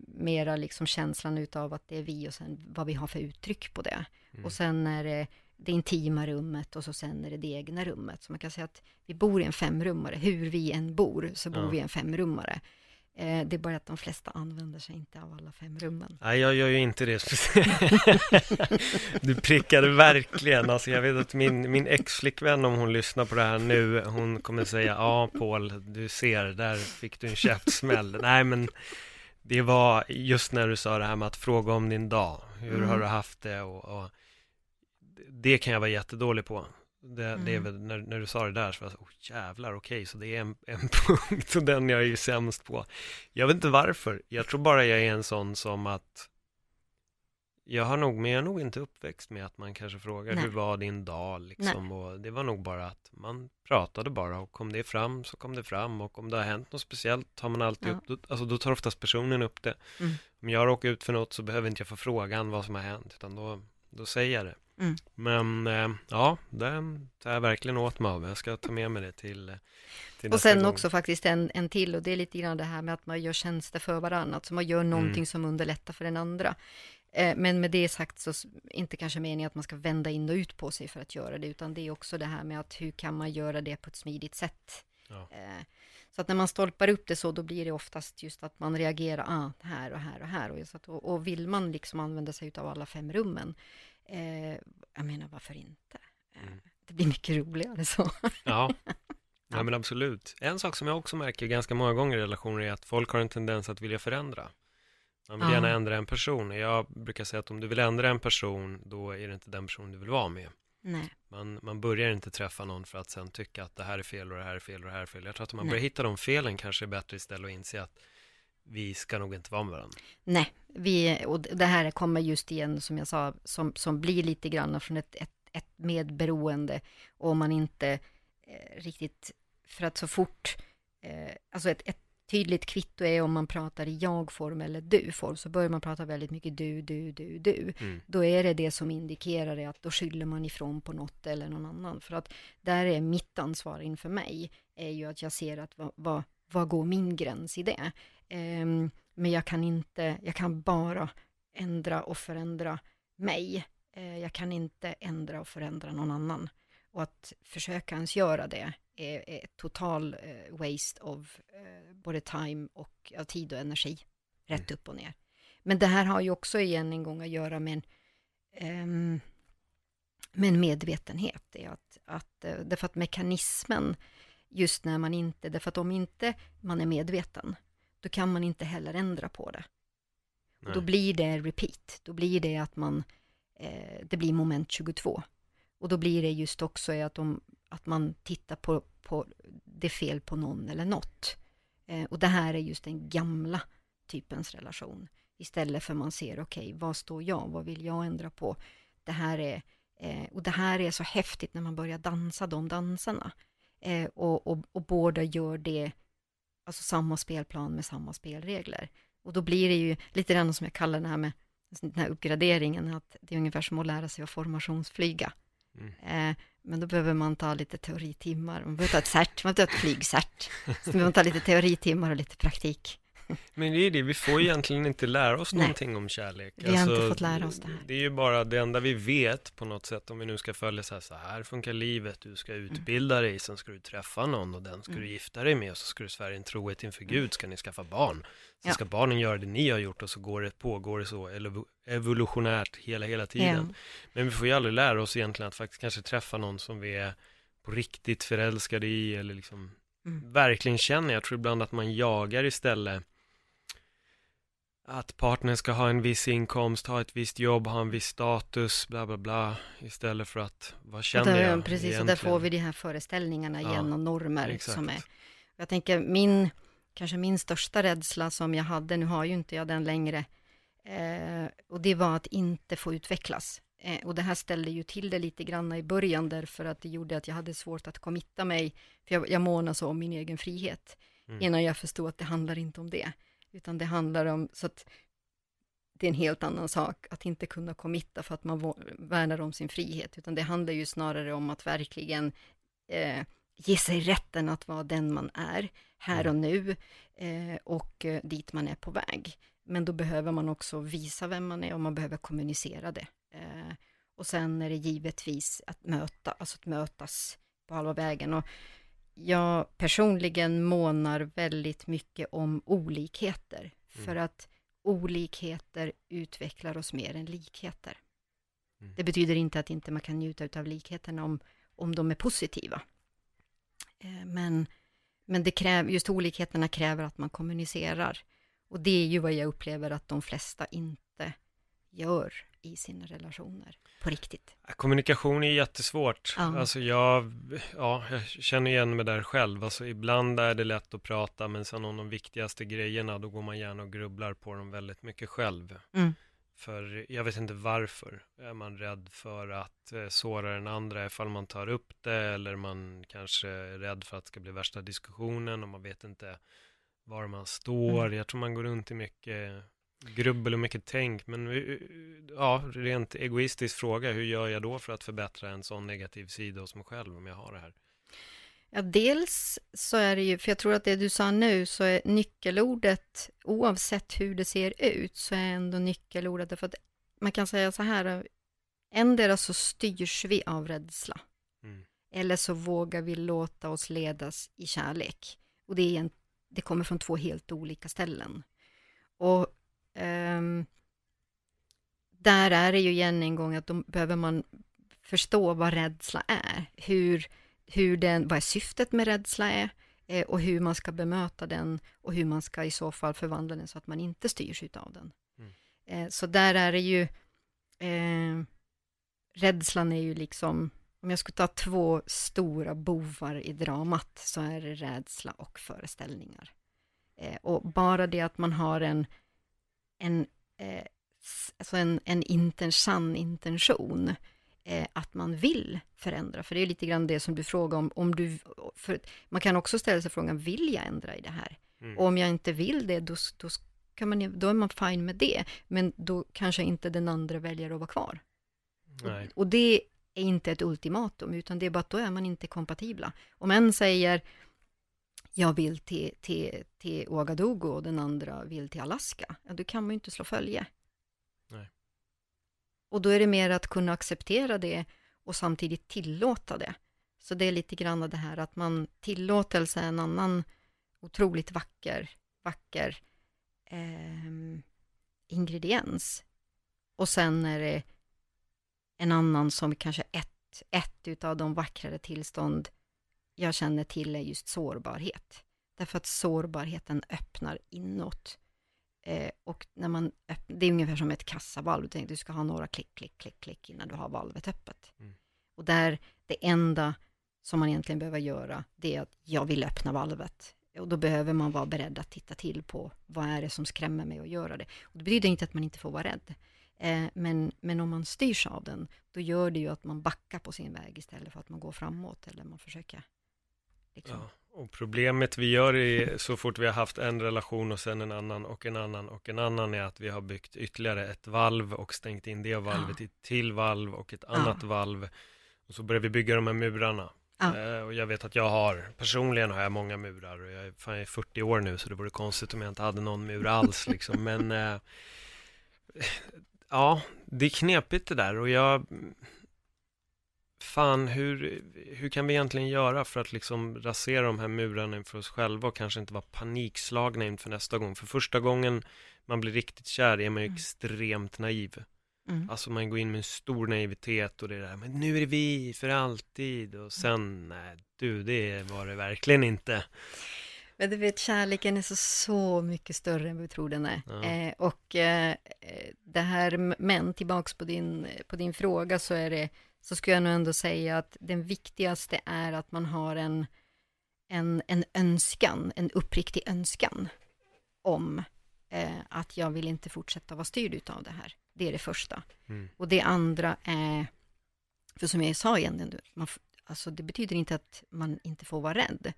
mera liksom känslan utav att det är vi och sen vad vi har för uttryck på det. Mm. Och sen är det det intima rummet och så sen är det det egna rummet. Så man kan säga att vi bor i en femrummare. Hur vi än bor så bor ja. vi i en femrummare. Eh, det är bara att de flesta använder sig inte av alla fem rummen. Nej, jag gör ju inte det. [laughs] du prickade verkligen. Alltså, jag vet att min, min ex-flickvän, om hon lyssnar på det här nu, hon kommer säga, ja Paul, du ser, där fick du en käftsmäll. Nej, men det var just när du sa det här med att fråga om din dag. Hur mm. har du haft det? Och, och, det kan jag vara jättedålig på. Det, mm. det är mm. väl, när, när du sa det där så var jag så, oh, jävlar, okej, okay, så det är en, en [laughs] punkt och den jag är ju sämst på. Jag vet inte varför, jag tror bara jag är en sån som att jag har nog, men jag är nog inte uppväxt med att man kanske frågar Nej. hur var din dag liksom och det var nog bara att man pratade bara och kom det fram så kom det fram och om det har hänt något speciellt har man alltid ja. upp, då, alltså då tar oftast personen upp det. Mm. Om jag råkar ut för något så behöver inte jag få frågan vad som har hänt utan då, då säger jag det. Mm. Men eh, ja, den tar jag verkligen åt mig av. Jag ska ta med mig det till, till Och sen gång. också faktiskt en, en till och det är lite grann det här med att man gör tjänster för varandra, alltså man gör någonting mm. som underlättar för den andra. Eh, men med det sagt så inte kanske meningen att man ska vända in och ut på sig för att göra det, utan det är också det här med att hur kan man göra det på ett smidigt sätt. Ja. Eh, Så att när man stolpar upp det så, då blir det oftast just att man reagerar, ah, här och här och här. Och, så att, och, och vill man liksom använda sig av alla fem rummen, eh, jag menar varför inte? Eh, Mm. Det blir mycket roligare så. Ja. [laughs] ja, men absolut. En sak som jag också märker ganska många gånger i relationer är att folk har en tendens att vilja förändra. Man vill Ja. gärna ändra en person. Jag brukar säga att om du vill ändra en person, då är det inte den personen du vill vara med. Nej, Man, man börjar inte träffa någon för att sen tycka att det här är fel och det här är fel och det här är fel. Jag tror att om man Nej. börjar hitta de felen kanske är bättre istället att inse att vi ska nog inte vara med varandra. nej, vi, och det här kommer just igen som jag sa, som, som blir lite grann från ett, ett, ett medberoende. Och om man inte eh, riktigt, för att så fort, eh, alltså ett, ett tydligt kvitto är om man pratar i jag-form eller du-form, så börjar man prata väldigt mycket du, du, du, du. Mm. Då är det det som indikerar det att då skyller man ifrån på något eller någon annan. För att där är mitt ansvar inför mig, är ju att jag ser att vad, vad, vad går min gräns i det? Ehm, men jag kan inte, jag kan bara ändra och förändra mig. Eh, jag kan inte ändra och förändra någon annan. Och att försöka ens göra det är, är total eh, waste of eh, både time och ja, tid och energi. Rätt upp och ner. Men det här har ju också igen en gång att göra med en, ehm, med en medvetenhet. Det är att, att, därför att mekanismen, just när man inte, därför att om inte man är medveten, då kan man inte heller ändra på det. Och då blir det repeat, då blir det att man, eh, det blir moment 22. Och då blir det just också att, om, att man tittar på, på det fel på någon eller något. Eh, och det här är just den gamla typens relation. Istället för man ser, okej, vad står jag, vad vill jag ändra på? Det här är, eh, och det här är så häftigt när man börjar dansa de danserna. Eh, och, och, och båda gör det, alltså samma spelplan med samma spelregler. Och då blir det ju lite grann som jag kallar det här med den här uppgraderingen, att det är ungefär som att lära sig att formationsflyga. Mm. Eh, men då behöver man ta lite teoritimmar, man behöver ta ett cert, man behöver ta ett flygcert. Så behöver man ta lite teoritimmar och lite praktik. Men det är det, vi får egentligen inte lära oss Nej. någonting om kärlek. Alltså, Vi har inte fått lära oss det här. Det är ju bara det enda vi vet på något sätt, om vi nu ska följa så här, så här funkar livet, du ska utbilda dig, sen ska du träffa någon och den ska Mm. du gifta dig med och så ska du svära en trohet inför Gud, ska ni skaffa barn. Sen Ja. ska barnen göra det ni har gjort och så går det, pågår det så evolutionärt hela, hela tiden. Men vi får ju aldrig lära oss egentligen att faktiskt kanske träffa någon som vi är på riktigt förälskade i eller liksom Mm. verkligen känner. Jag tror ibland att man jagar istället att partnern ska ha en viss inkomst, ha ett visst jobb, ha en viss status, bla bla bla, istället för att vad känner där, jag precis, och egentligen? där får vi de här föreställningarna Ja, igen och normer Exakt. som är Jag tänker min, kanske min största rädsla som jag hade, nu har ju inte jag den längre, eh, och det var att inte få utvecklas. Eh, och det här ställde ju till det lite grann i början därför att det gjorde att jag hade svårt att committa mig, för jag, jag månar så om min egen frihet, Mm. innan jag förstod att det handlar inte om det, utan det handlar om, så att det är en helt annan sak att inte kunna committa för att man värnar om sin frihet, utan det handlar ju snarare om att verkligen eh, ge sig rätten att vara den man är, här och nu, eh, och eh, dit man är på väg. Men då behöver man också visa vem man är och man behöver kommunicera det. Eh, och sen är det givetvis att möta, alltså att mötas på halva vägen. Och jag personligen månar väldigt mycket om olikheter, för att olikheter utvecklar oss mer än likheter. Mm. Det betyder inte att inte man kan njuta av likheterna om, om de är positiva. Eh, Men, men det kräv, just olikheterna kräver att man kommunicerar. Och det är ju vad jag upplever att de flesta inte gör i sina relationer på riktigt. Kommunikation är jättesvårt. Ja. Alltså jag, ja, jag känner igen mig där själv. Alltså ibland är det lätt att prata, men sen om de viktigaste grejerna, då går man gärna och grubblar på dem väldigt mycket själv. Mm. För jag vet inte varför. Är man rädd för att eh, såra den andra ifall man tar upp det, eller man kanske är rädd för att det ska bli värsta diskussionen och man vet inte var man står. Mm. Jag tror man går runt i mycket grubbel och mycket tänk. Men eh, ja, rent egoistisk fråga, hur gör jag då för att förbättra en sån negativ sida hos mig själv om jag har det här? Ja, dels så är det ju, för jag tror att det du sa nu, så är nyckelordet, oavsett hur det ser ut, så är ändå nyckelordet, därför att man kan säga så här, ändera så styrs vi av rädsla, Mm. eller så vågar vi låta oss ledas i kärlek. Och det, är en, det kommer från två helt olika ställen. Och ehm, där är det ju igen en gång att då behöver man förstå vad rädsla är. Hur, hur den, vad är syftet med rädsla är eh, och hur man ska bemöta den och hur man ska i så fall förvandla den så att man inte styrs utav den. Mm. Eh, så där är det ju, eh, rädslan är ju liksom, om jag skulle ta två stora bovar i dramat så är det rädsla och föreställningar. Eh, och bara det att man har en, en, eh, alltså en, en inten, sann intention, eh, att man vill förändra. För det är lite grann det som du frågar om, om du, för man kan också ställa sig frågan, vill jag ändra i det här? Mm. Och om jag inte vill det, då, då, kan man, då är man fine med det, men då kanske inte den andra väljer att vara kvar. Nej. Och det är inte ett ultimatum, utan det är bara att då är man inte kompatibla. Om en säger jag vill till, till, till Ouagadougou och den andra vill till Alaska, ja, då kan man ju inte slå följe. Nej. Och då är det mer att kunna acceptera det och samtidigt tillåta det. Så det är lite grann det här att man tillåtelse är en annan otroligt vacker, vacker ehm, ingrediens. Och sen är det en annan som kanske ett, ett utav de vackrare tillstånd jag känner till är just sårbarhet. Därför att sårbarheten öppnar inåt. Eh, och när man öppnar, det är ungefär som ett kassavalv, du tänker du ska ha några klick, klick, klick, klick innan du har valvet öppet. Mm. Och där, det enda som man egentligen behöver göra, det är att jag vill öppna valvet. Och då behöver man vara beredd att titta till på vad är det som skrämmer mig att göra det. Och det betyder inte att man inte får vara rädd. Eh, men, men om man styrs av den, då gör det ju att man backar på sin väg istället för att man går framåt eller man försöker liksom. Ja. Och problemet vi gör är så fort vi har haft en relation och sen en annan och en annan och en annan är att vi har byggt ytterligare ett valv och stängt in det valvet i ett till valv och ett annat valv. Och så börjar vi bygga de här murarna. Ja. Eh, och jag vet att jag har, personligen har jag många murar och jag är, fan, jag är 40 år nu så det vore konstigt om jag inte hade någon mur alls liksom. Men eh, ja, det är knepigt det där och jag Fan, hur, hur kan vi egentligen göra för att liksom rasera de här murarna inför oss själva och kanske inte vara panikslagna inför nästa gång? För första gången man blir riktigt kär är man ju Mm. extremt naiv. Mm. Alltså man går in med en stor naivitet och det där, men nu är det vi för alltid och sen, nej du, det var det verkligen inte. Men du vet, kärleken är så, så mycket större än vi tror den är. Ja. Eh, och eh, eh, det här, men tillbaks på din, på din fråga så är det, så skulle jag nog ändå säga att den viktigaste är att man har en, en, en önskan, en uppriktig önskan om eh, att jag vill inte fortsätta vara styrd utav det här. Det är det första. Mm. Och det andra är, för som jag sa igen, man, alltså det betyder inte att man inte får vara rädd.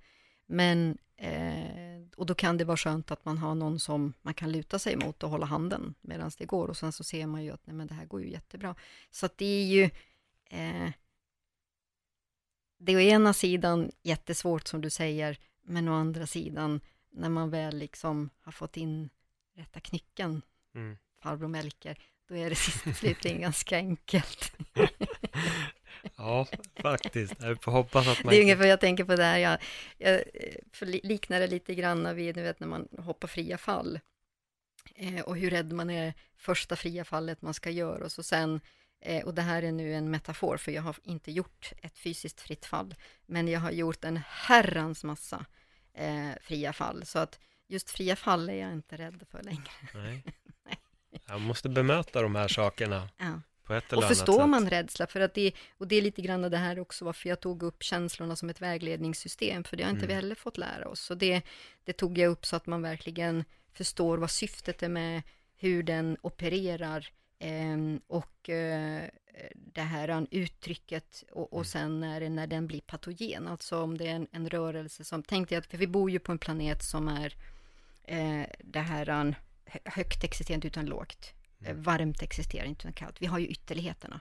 Men, eh, och då kan det vara skönt att man har någon som man kan luta sig mot och hålla handen medan det går. Och sen så ser man ju att nej, men det här går ju jättebra. Så att det är ju, eh, det är å ena sidan jättesvårt som du säger, men å andra sidan när man väl liksom har fått in rätta knycken, Mm. farbror Melker, då är det sist slutligen [laughs] ganska enkelt. [laughs] Ja, faktiskt. Jag får hoppas att man Det är ungefär jag tänker på det här, jag, jag eh, liknar det lite grann vid, du vet när man hoppar fria fall. Eh, och hur rädd man är första fria fallet man ska göra och så sen, eh, och det här är nu en metafor för jag har inte gjort ett fysiskt fritt fall, men jag har gjort en herrans massa eh, fria fall. Så att just fria fall är jag inte rädd för längre. Nej. [laughs] Jag måste bemöta de här sakerna Ja. på ett eller Och förstår sätt. man rädsla, för att det, och det är lite grann det här också varför jag tog upp känslorna som ett vägledningssystem, för det har inte Mm. vi heller fått lära oss. Så det, det tog jag upp så att man verkligen förstår vad syftet är med, hur den opererar och eh, det här uttrycket och, och Mm. sen när, när den blir patogen, alltså om det är en, en rörelse som, tänkte jag att, för vi bor ju på en planet som är eh, det här högt existerande utan lågt, eh, Mm. varmt existerande utan kallt. Vi har ju ytterligheterna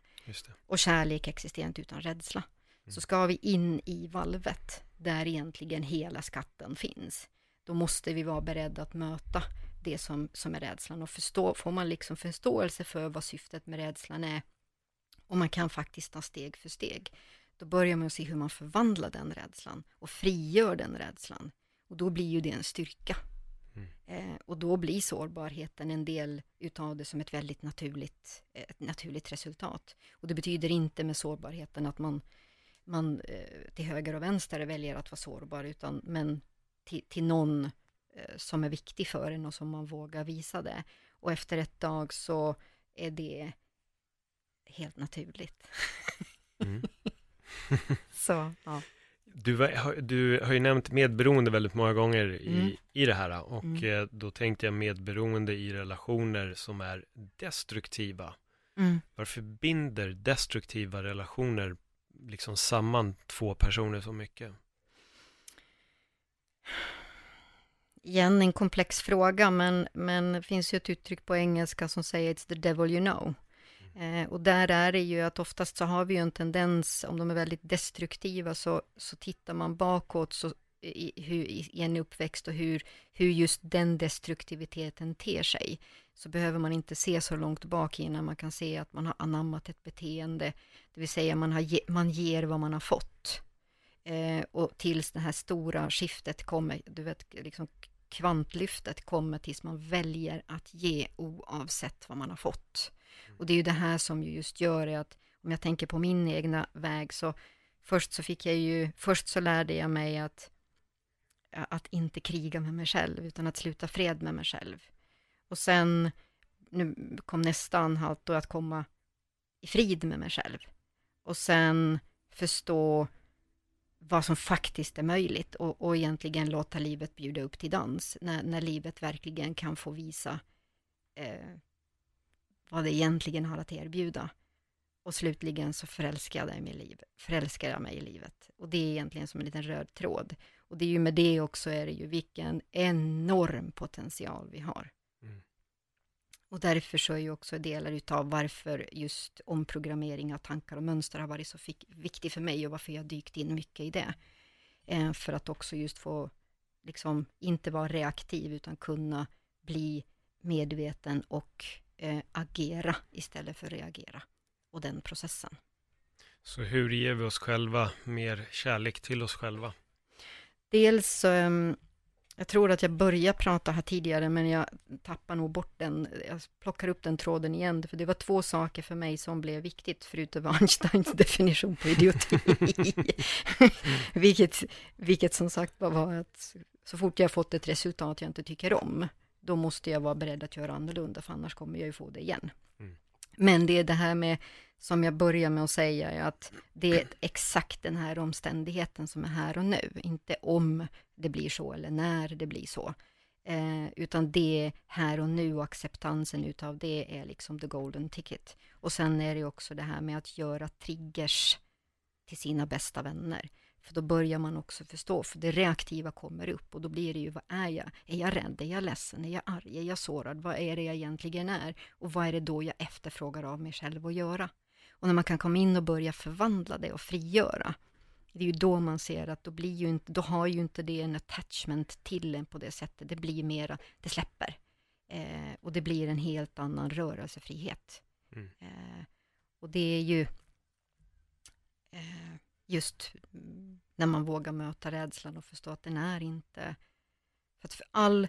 och kärlek existerar inte utan rädsla. Mm. Så ska vi in i valvet, där egentligen hela skatten finns, då måste vi vara beredda att möta det som, som är rädslan och förstå, får man liksom förståelse för vad syftet med rädslan är och man kan faktiskt ta steg för steg, då börjar man se hur man förvandlar den rädslan och frigör den rädslan. Och då blir ju det en styrka. Mm. Eh, och då blir sårbarheten en del utav det som ett väldigt naturligt, ett naturligt resultat. Och det betyder inte med sårbarheten att man, man eh, till höger och vänster väljer att vara sårbar, utan men till, till någon som är viktig för en och som man vågar visa det. Och efter ett dag så är det helt naturligt. Mm. [laughs] så, ja. Du, du har ju nämnt medberoende väldigt många gånger i, mm. i det här och mm. Eh, då tänkte jag medberoende i relationer som är destruktiva. Mm. Varför binder destruktiva relationer liksom samman två personer så mycket? Igen en komplex fråga, men, men det finns ju ett uttryck på engelska som säger It's the devil you know. Eh, och där är det ju att oftast så har vi ju en tendens, om de är väldigt destruktiva, så, så tittar man bakåt så, i, hur, i en uppväxt och hur, hur just den destruktiviteten ter sig. Så behöver man inte se så långt bak innan man kan se att man har anammat ett beteende. Det vill säga man, har, man ger vad man har fått. Eh, och tills det här stora skiftet kommer, du vet, liksom kvantlyftet kommer tills man väljer att ge oavsett vad man har fått. Och det är ju det här som just gör att, om jag tänker på min egna väg, så först så fick jag ju, först så lärde jag mig att, att inte kriga med mig själv, utan att sluta fred med mig själv. Och sen, nu kom nästa anhalt då att komma i frid med mig själv. Och sen förstå vad som faktiskt är möjligt och, och egentligen låta livet bjuda upp till dans, när, när livet verkligen kan få visa eh, vad det egentligen har att erbjuda. Och slutligen så förälskar jag, mig i liv, förälskar jag mig i livet. Och det är egentligen som en liten röd tråd. Och det är ju med det också är det ju vilken enorm potential vi har. Och därför så är ju också delar utav varför just omprogrammering av tankar och mönster har varit så viktig för mig och varför jag dykt in mycket i det. Eh, för att också just få, liksom, inte vara reaktiv utan kunna bli medveten och eh, agera istället för reagera. Och den processen. Så hur ger vi oss själva mer kärlek till oss själva? Dels, eh, jag tror att jag började prata här tidigare, men jag tappar nog bort den. Jag plockar upp den tråden igen, för det var två saker för mig som blev viktigt, förutom [laughs] Einsteins definition på idioti. vilket, vilket som sagt var att så fort jag fått ett resultat jag inte tycker om, då måste jag vara beredd att göra annorlunda, för annars kommer jag ju få det igen. Mm. Men det är det här med, som jag börjar med att säga, att det är [clears throat] exakt den här omständigheten som är här och nu, inte om det blir så eller när det blir så. Eh, utan det här och nu och acceptansen utav det är liksom the golden ticket. Och sen är det också det här med att göra triggers till sina bästa vänner. För då börjar man också förstå, för det reaktiva kommer upp och då blir det ju, vad är jag? Är jag rädd? Är jag ledsen? Är jag arg? Är jag sårad? Vad är det jag egentligen är? Och vad är det då jag efterfrågar av mig själv att göra? Och när man kan komma in och börja förvandla det och frigöra, det är ju då man ser att då blir ju inte, då har ju inte det en attachment till en på det sättet. Det blir mera, det släpper. Eh, och det blir en helt annan rörelsefrihet. Mm. Eh, och det är ju eh, just när man vågar möta rädslan och förstå att den är inte... För att för all,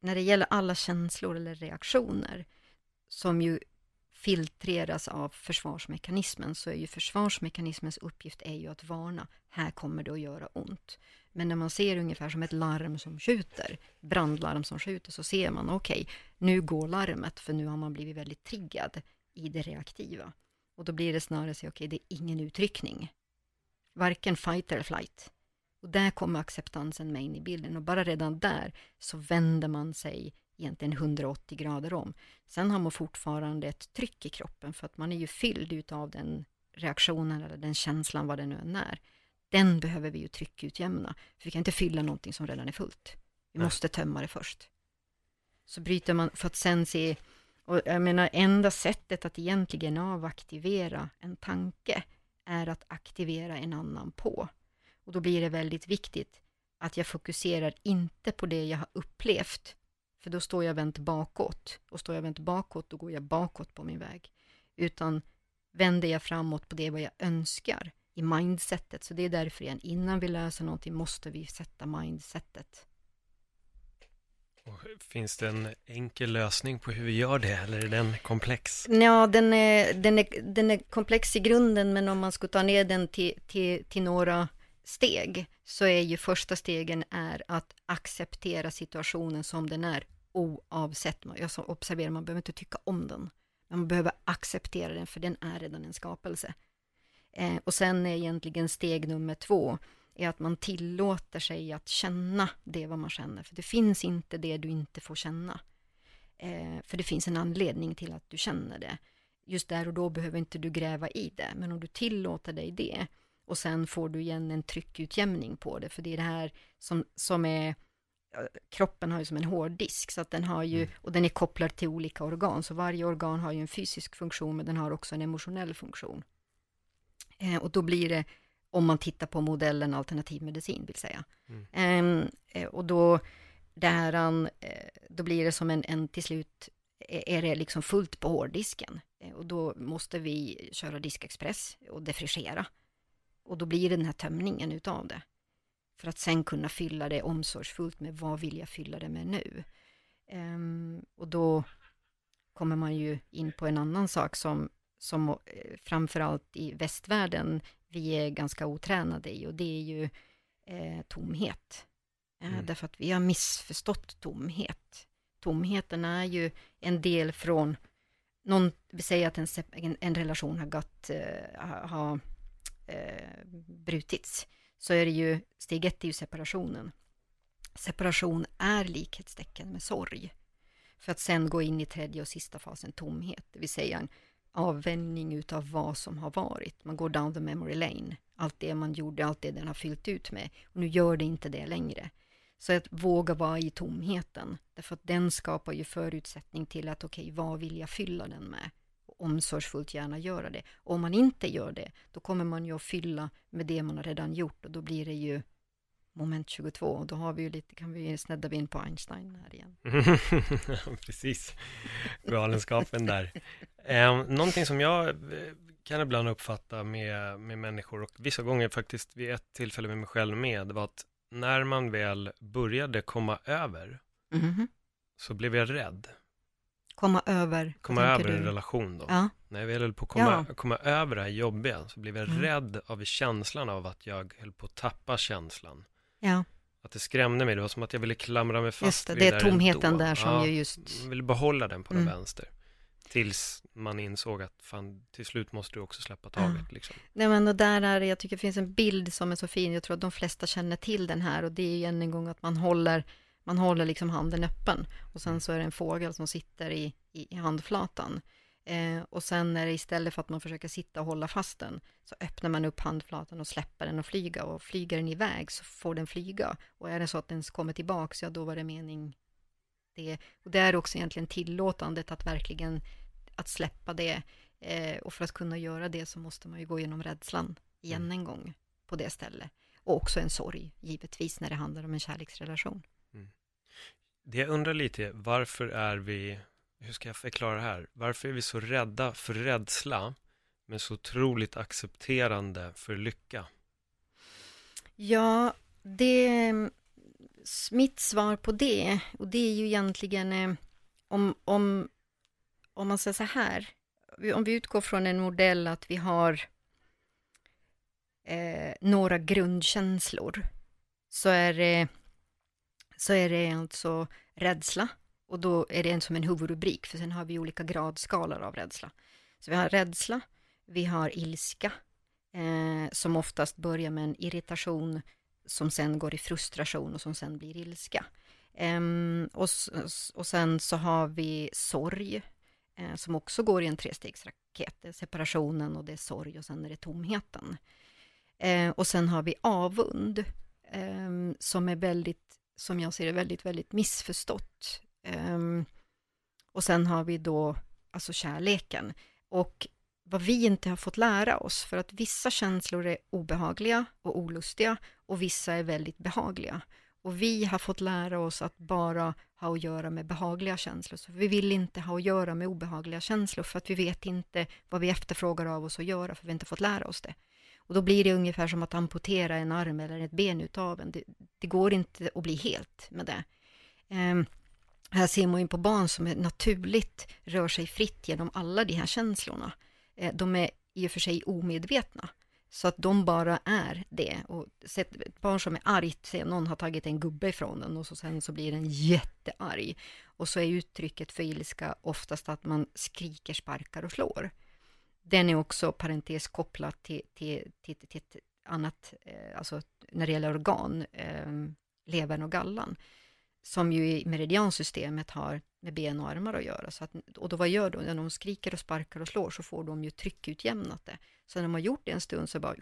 när det gäller alla känslor eller reaktioner som ju filtreras av försvarsmekanismen så är ju försvarsmekanismens uppgift är ju att varna, här kommer det att göra ont. Men när man ser ungefär som ett larm som skjuter, brandlarm som skjuter, så ser man okej, okay, nu går larmet för nu har man blivit väldigt triggad i det reaktiva. Och då blir det snarare så, okej, okay, det är ingen utryckning varken fight eller flight. Och där kommer acceptansen med in i bilden och bara redan där så vänder man sig egentligen 180 grader om. Sen har man fortfarande ett tryck i kroppen för att man är ju fylld utav den reaktionen eller den känslan, vad det nu än är. Den behöver vi ju tryckutjämna, för vi kan inte fylla någonting som redan är fullt. Vi måste tömma det först. Så bryter man för att sen se, och jag menar enda sättet att egentligen avaktivera en tanke är att aktivera en annan på. Och då blir det väldigt viktigt att jag fokuserar inte på det jag har upplevt, för då står jag vänt bakåt. Och står jag vänt bakåt, då går jag bakåt på min väg. Utan vänder jag framåt på det vad jag önskar i mindsetet. Så det är därför igen, innan vi löser någonting måste vi sätta mindsetet. Och finns det en enkel lösning på hur vi gör det eller är den komplex? Ja, den är, den är, den är komplex i grunden, men om man ska ta ner den till, till, till några steg, så är ju första stegen är att acceptera situationen som den är, oavsett. Jag observerar, man behöver inte tycka om den, men man behöver acceptera den, för den är redan en skapelse. Eh, och sen är egentligen steg nummer två, är att man tillåter sig att känna det vad man känner. För det finns inte det du inte får känna. Eh, för det finns en anledning till att du känner det. Just där och då behöver inte du gräva i det. Men om du tillåter dig det och sen får du igen en tryckutjämning på det. För det är det här som, som är kroppen har ju som en hård disk så att den har ju, mm. och den är kopplad till olika organ, så varje organ har ju en fysisk funktion men den har också en emotionell funktion. Eh, och då blir det om man tittar på modellen alternativ medicin, vill säga. Mm. Eh, och då, där eh, då blir det som en, en, till slut, är det liksom fullt på hårddisken. Eh, och då måste vi köra diskexpress och defrischera. Och då blir det den här tömningen utav det. För att sen kunna fylla det omsorgsfullt med vad vill jag fylla det med nu? Um, och då kommer man ju in på en annan sak som, som eh, framförallt i västvärlden vi är ganska otränade i och det är ju eh, tomhet. Eh, mm. Därför att vi har missförstått tomhet. Tomheten är ju en del från, någon, vi säger att en, en, en relation har gått, eh, har eh, brutits, så är det ju, steg ett är ju separationen. Separation är likhetstecken med sorg. För att sen gå in i tredje och sista fasen, tomhet, det vill säga en avvänjning utav vad som har varit. Man går down the memory lane. Allt det man gjorde, allt det den har fyllt ut med. Och nu gör det inte det längre. Så att våga vara i tomheten. Därför att den skapar ju förutsättning till att okej, okay, vad vill jag fylla den med? Omsorgsfullt gärna göra det. Och om man inte gör det, då kommer man ju att fylla med det man har redan gjort och då blir det ju moment 22 och då har vi ju lite, kan vi snedda in på Einstein här igen. [laughs] Precis, galenskapen där. Eh, någonting som jag eh, kan ibland uppfatta med, med människor och vissa gånger faktiskt vid ett tillfälle med mig själv med, det var att när man väl började komma över mm. så blev jag rädd. Komma över? Komma över du? en relation då. Ja. När jag väl höll på att komma, ja. komma över det här jobbiga så blev jag mm. rädd av känslan av att jag höll på att tappa känslan. Ja. Att det skrämde mig, det var som att jag ville klamra mig fast just det, vid det. är tomheten ändå. där som ja, ju just... Jag ville behålla den på den mm. vänster. Tills man insåg att fan, till slut måste du också släppa taget. Ja. Liksom. Nej, men och där är jag tycker det finns en bild som är så fin, jag tror att de flesta känner till den här och det är ju än en gång att man håller, man håller liksom handen öppen och sen mm. så är det en fågel som sitter i, i, i handflatan. Eh, och sen är det istället för att man försöker sitta och hålla fast den, så öppnar man upp handflatan och släpper den och flyga. Och flyger den iväg så får den flyga. Och är det så att den kommer tillbaks, ja då var det mening det. Och det är också egentligen tillåtandet att verkligen att släppa det. Eh, och för att kunna göra det så måste man ju gå igenom rädslan igen mm. en gång på det stället. Och också en sorg, givetvis, när det handlar om en kärleksrelation. Mm. Det jag undrar lite är, varför är vi hur ska jag förklara det här? Varför är vi så rädda för rädsla, men så otroligt accepterande för lycka? Ja, det, mitt svar på det, och det är ju egentligen eh, om, om, om man säger så här, om vi utgår från en modell att vi har eh, några grundkänslor, så är det, så är det alltså rädsla, och då är det en som en huvudrubrik, för sen har vi olika gradskalor av rädsla. Så vi har rädsla, vi har ilska, eh, som oftast börjar med en irritation, som sen går i frustration och som sen blir ilska. Eh, och, och sen så har vi sorg, eh, som också går i en trestegsraket. Det är separationen och det är sorg och sen är det tomheten. Eh, och sen har vi avund, ehm, som är väldigt, som jag ser det, väldigt, väldigt missförstått Um, och sen har vi då alltså kärleken. Och vad vi inte har fått lära oss, för att vissa känslor är obehagliga och olustiga och vissa är väldigt behagliga. Och vi har fått lära oss att bara ha att göra med behagliga känslor. Så vi vill inte ha att göra med obehagliga känslor för att vi vet inte vad vi efterfrågar av oss att göra, för vi har inte fått lära oss det. Och då blir det ungefär som att amputera en arm eller ett ben utav en. Det, det går inte att bli helt med det. Um, här ser man ju på barn som är naturligt rör sig fritt genom alla de här känslorna. Eh, de är i och för sig omedvetna. Så att de bara är det. Och ett barn som är argt, ser någon har tagit en gubbe ifrån den och så sen så blir den jättearg. Och så är uttrycket för ilska oftast att man skriker, sparkar och slår. Den är också parentes kopplad till, till, till, till ett annat, eh, alltså när det gäller organ, eh, levern och gallan, som ju i meridiansystemet har med ben och armar att göra. Så att, och då vad gör de? När de skriker och sparkar och slår så får de ju tryckutjämnat det. Så när de har gjort det en stund så bara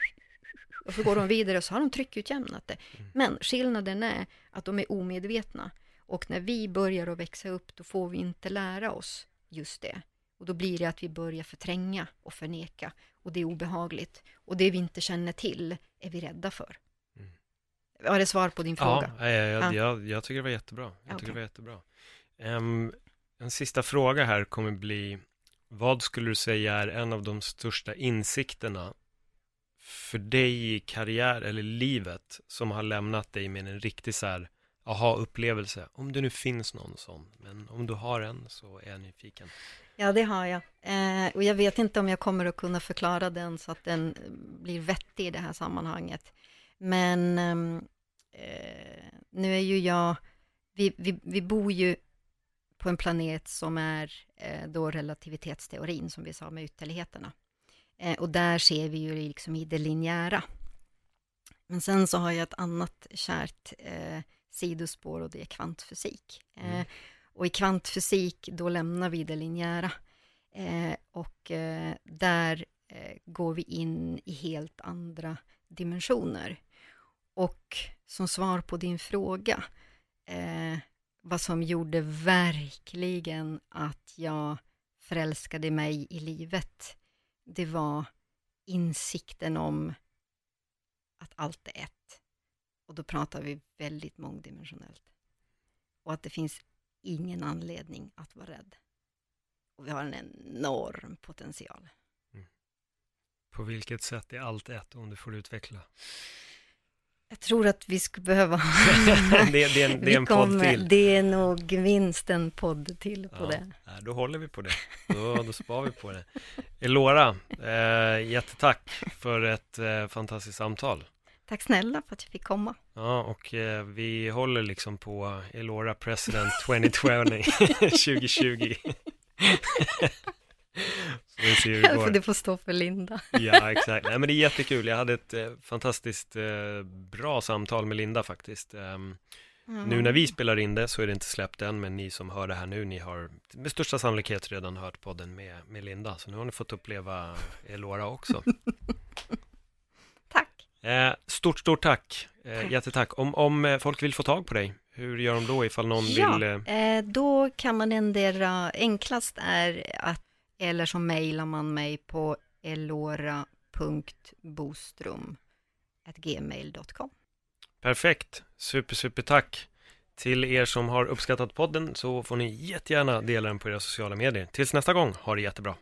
och så går de vidare och så har de tryckutjämnat det. Mm. Men skillnaden är att de är omedvetna. Och när vi börjar att växa upp, då får vi inte lära oss just det. Och då blir det att vi börjar förtränga och förneka. Och det är obehagligt. Och det vi inte känner till är vi rädda för. Mm. Var det svar på din fråga? Ja, jag, jag, jag, jag tycker det var jättebra. Jag okay. tycker det var jättebra. Um, en sista fråga här kommer bli, vad skulle du säga är en av de största insikterna för dig i karriär eller livet som har lämnat dig med en riktig så här aha-upplevelse? Om det nu finns någon sån, men om du har en så är jag nyfiken. Ja, det har jag. Eh, och jag vet inte om jag kommer att kunna förklara den så att den eh, blir vettig i det här sammanhanget. Men ehm, eh, nu är ju jag, vi, vi, vi bor ju på en planet som är eh, då relativitetsteorin, som vi sa med ytterligheterna. Eh, och där ser vi ju liksom i det linjära. Men sen så har jag ett annat kärt eh, sidospår och det är kvantfysik. Eh, mm. Och i kvantfysik, då lämnar vi det linjära. Eh, och eh, där går vi in i helt andra dimensioner. Och som svar på din fråga, vad som gjorde verkligen att jag förälskade mig i livet, det var insikten om att allt är ett. Och då pratar vi väldigt mångdimensionellt. Och att det finns ingen anledning att vara rädd. Och vi har en enorm potential. Mm. På vilket sätt är allt ett, om du får utveckla? Jag tror att vi skulle behöva... [laughs] det, det, är en, det är en podd till. Det är nog minst en podd till på ja, det. då håller vi på det. Då, då spar vi på det. Elora, eh, jättetack för ett eh, fantastiskt samtal. Tack snälla för att jag fick komma. Ja, och eh, vi håller liksom på Elora President 2020, 2020. [laughs] [laughs] Så vi ser hur det går. Det får stå för Linda. ja, exakt. Nej, men det är jättekul. Jag hade ett eh, fantastiskt eh, bra samtal med Linda faktiskt. Um, mm. Nu när vi spelar in det så är det inte släppt än, men ni som hör det här nu, ni har med största sannolikhet redan hört podden med, med Linda. Så nu har ni fått uppleva Elora också. [laughs] tack. Eh, stort, stort tack. Eh, jättetack. Om, om eh, folk vill få tag på dig, hur gör de då ifall någon ja, vill? Eh... då kan man ändra, enklast är att eller så mejlar man mig på elora.bostrom.gmail.com Perfekt, super, super tack till er som har uppskattat podden så får ni jättegärna dela den på era sociala medier. Tills nästa gång, ha det jättebra!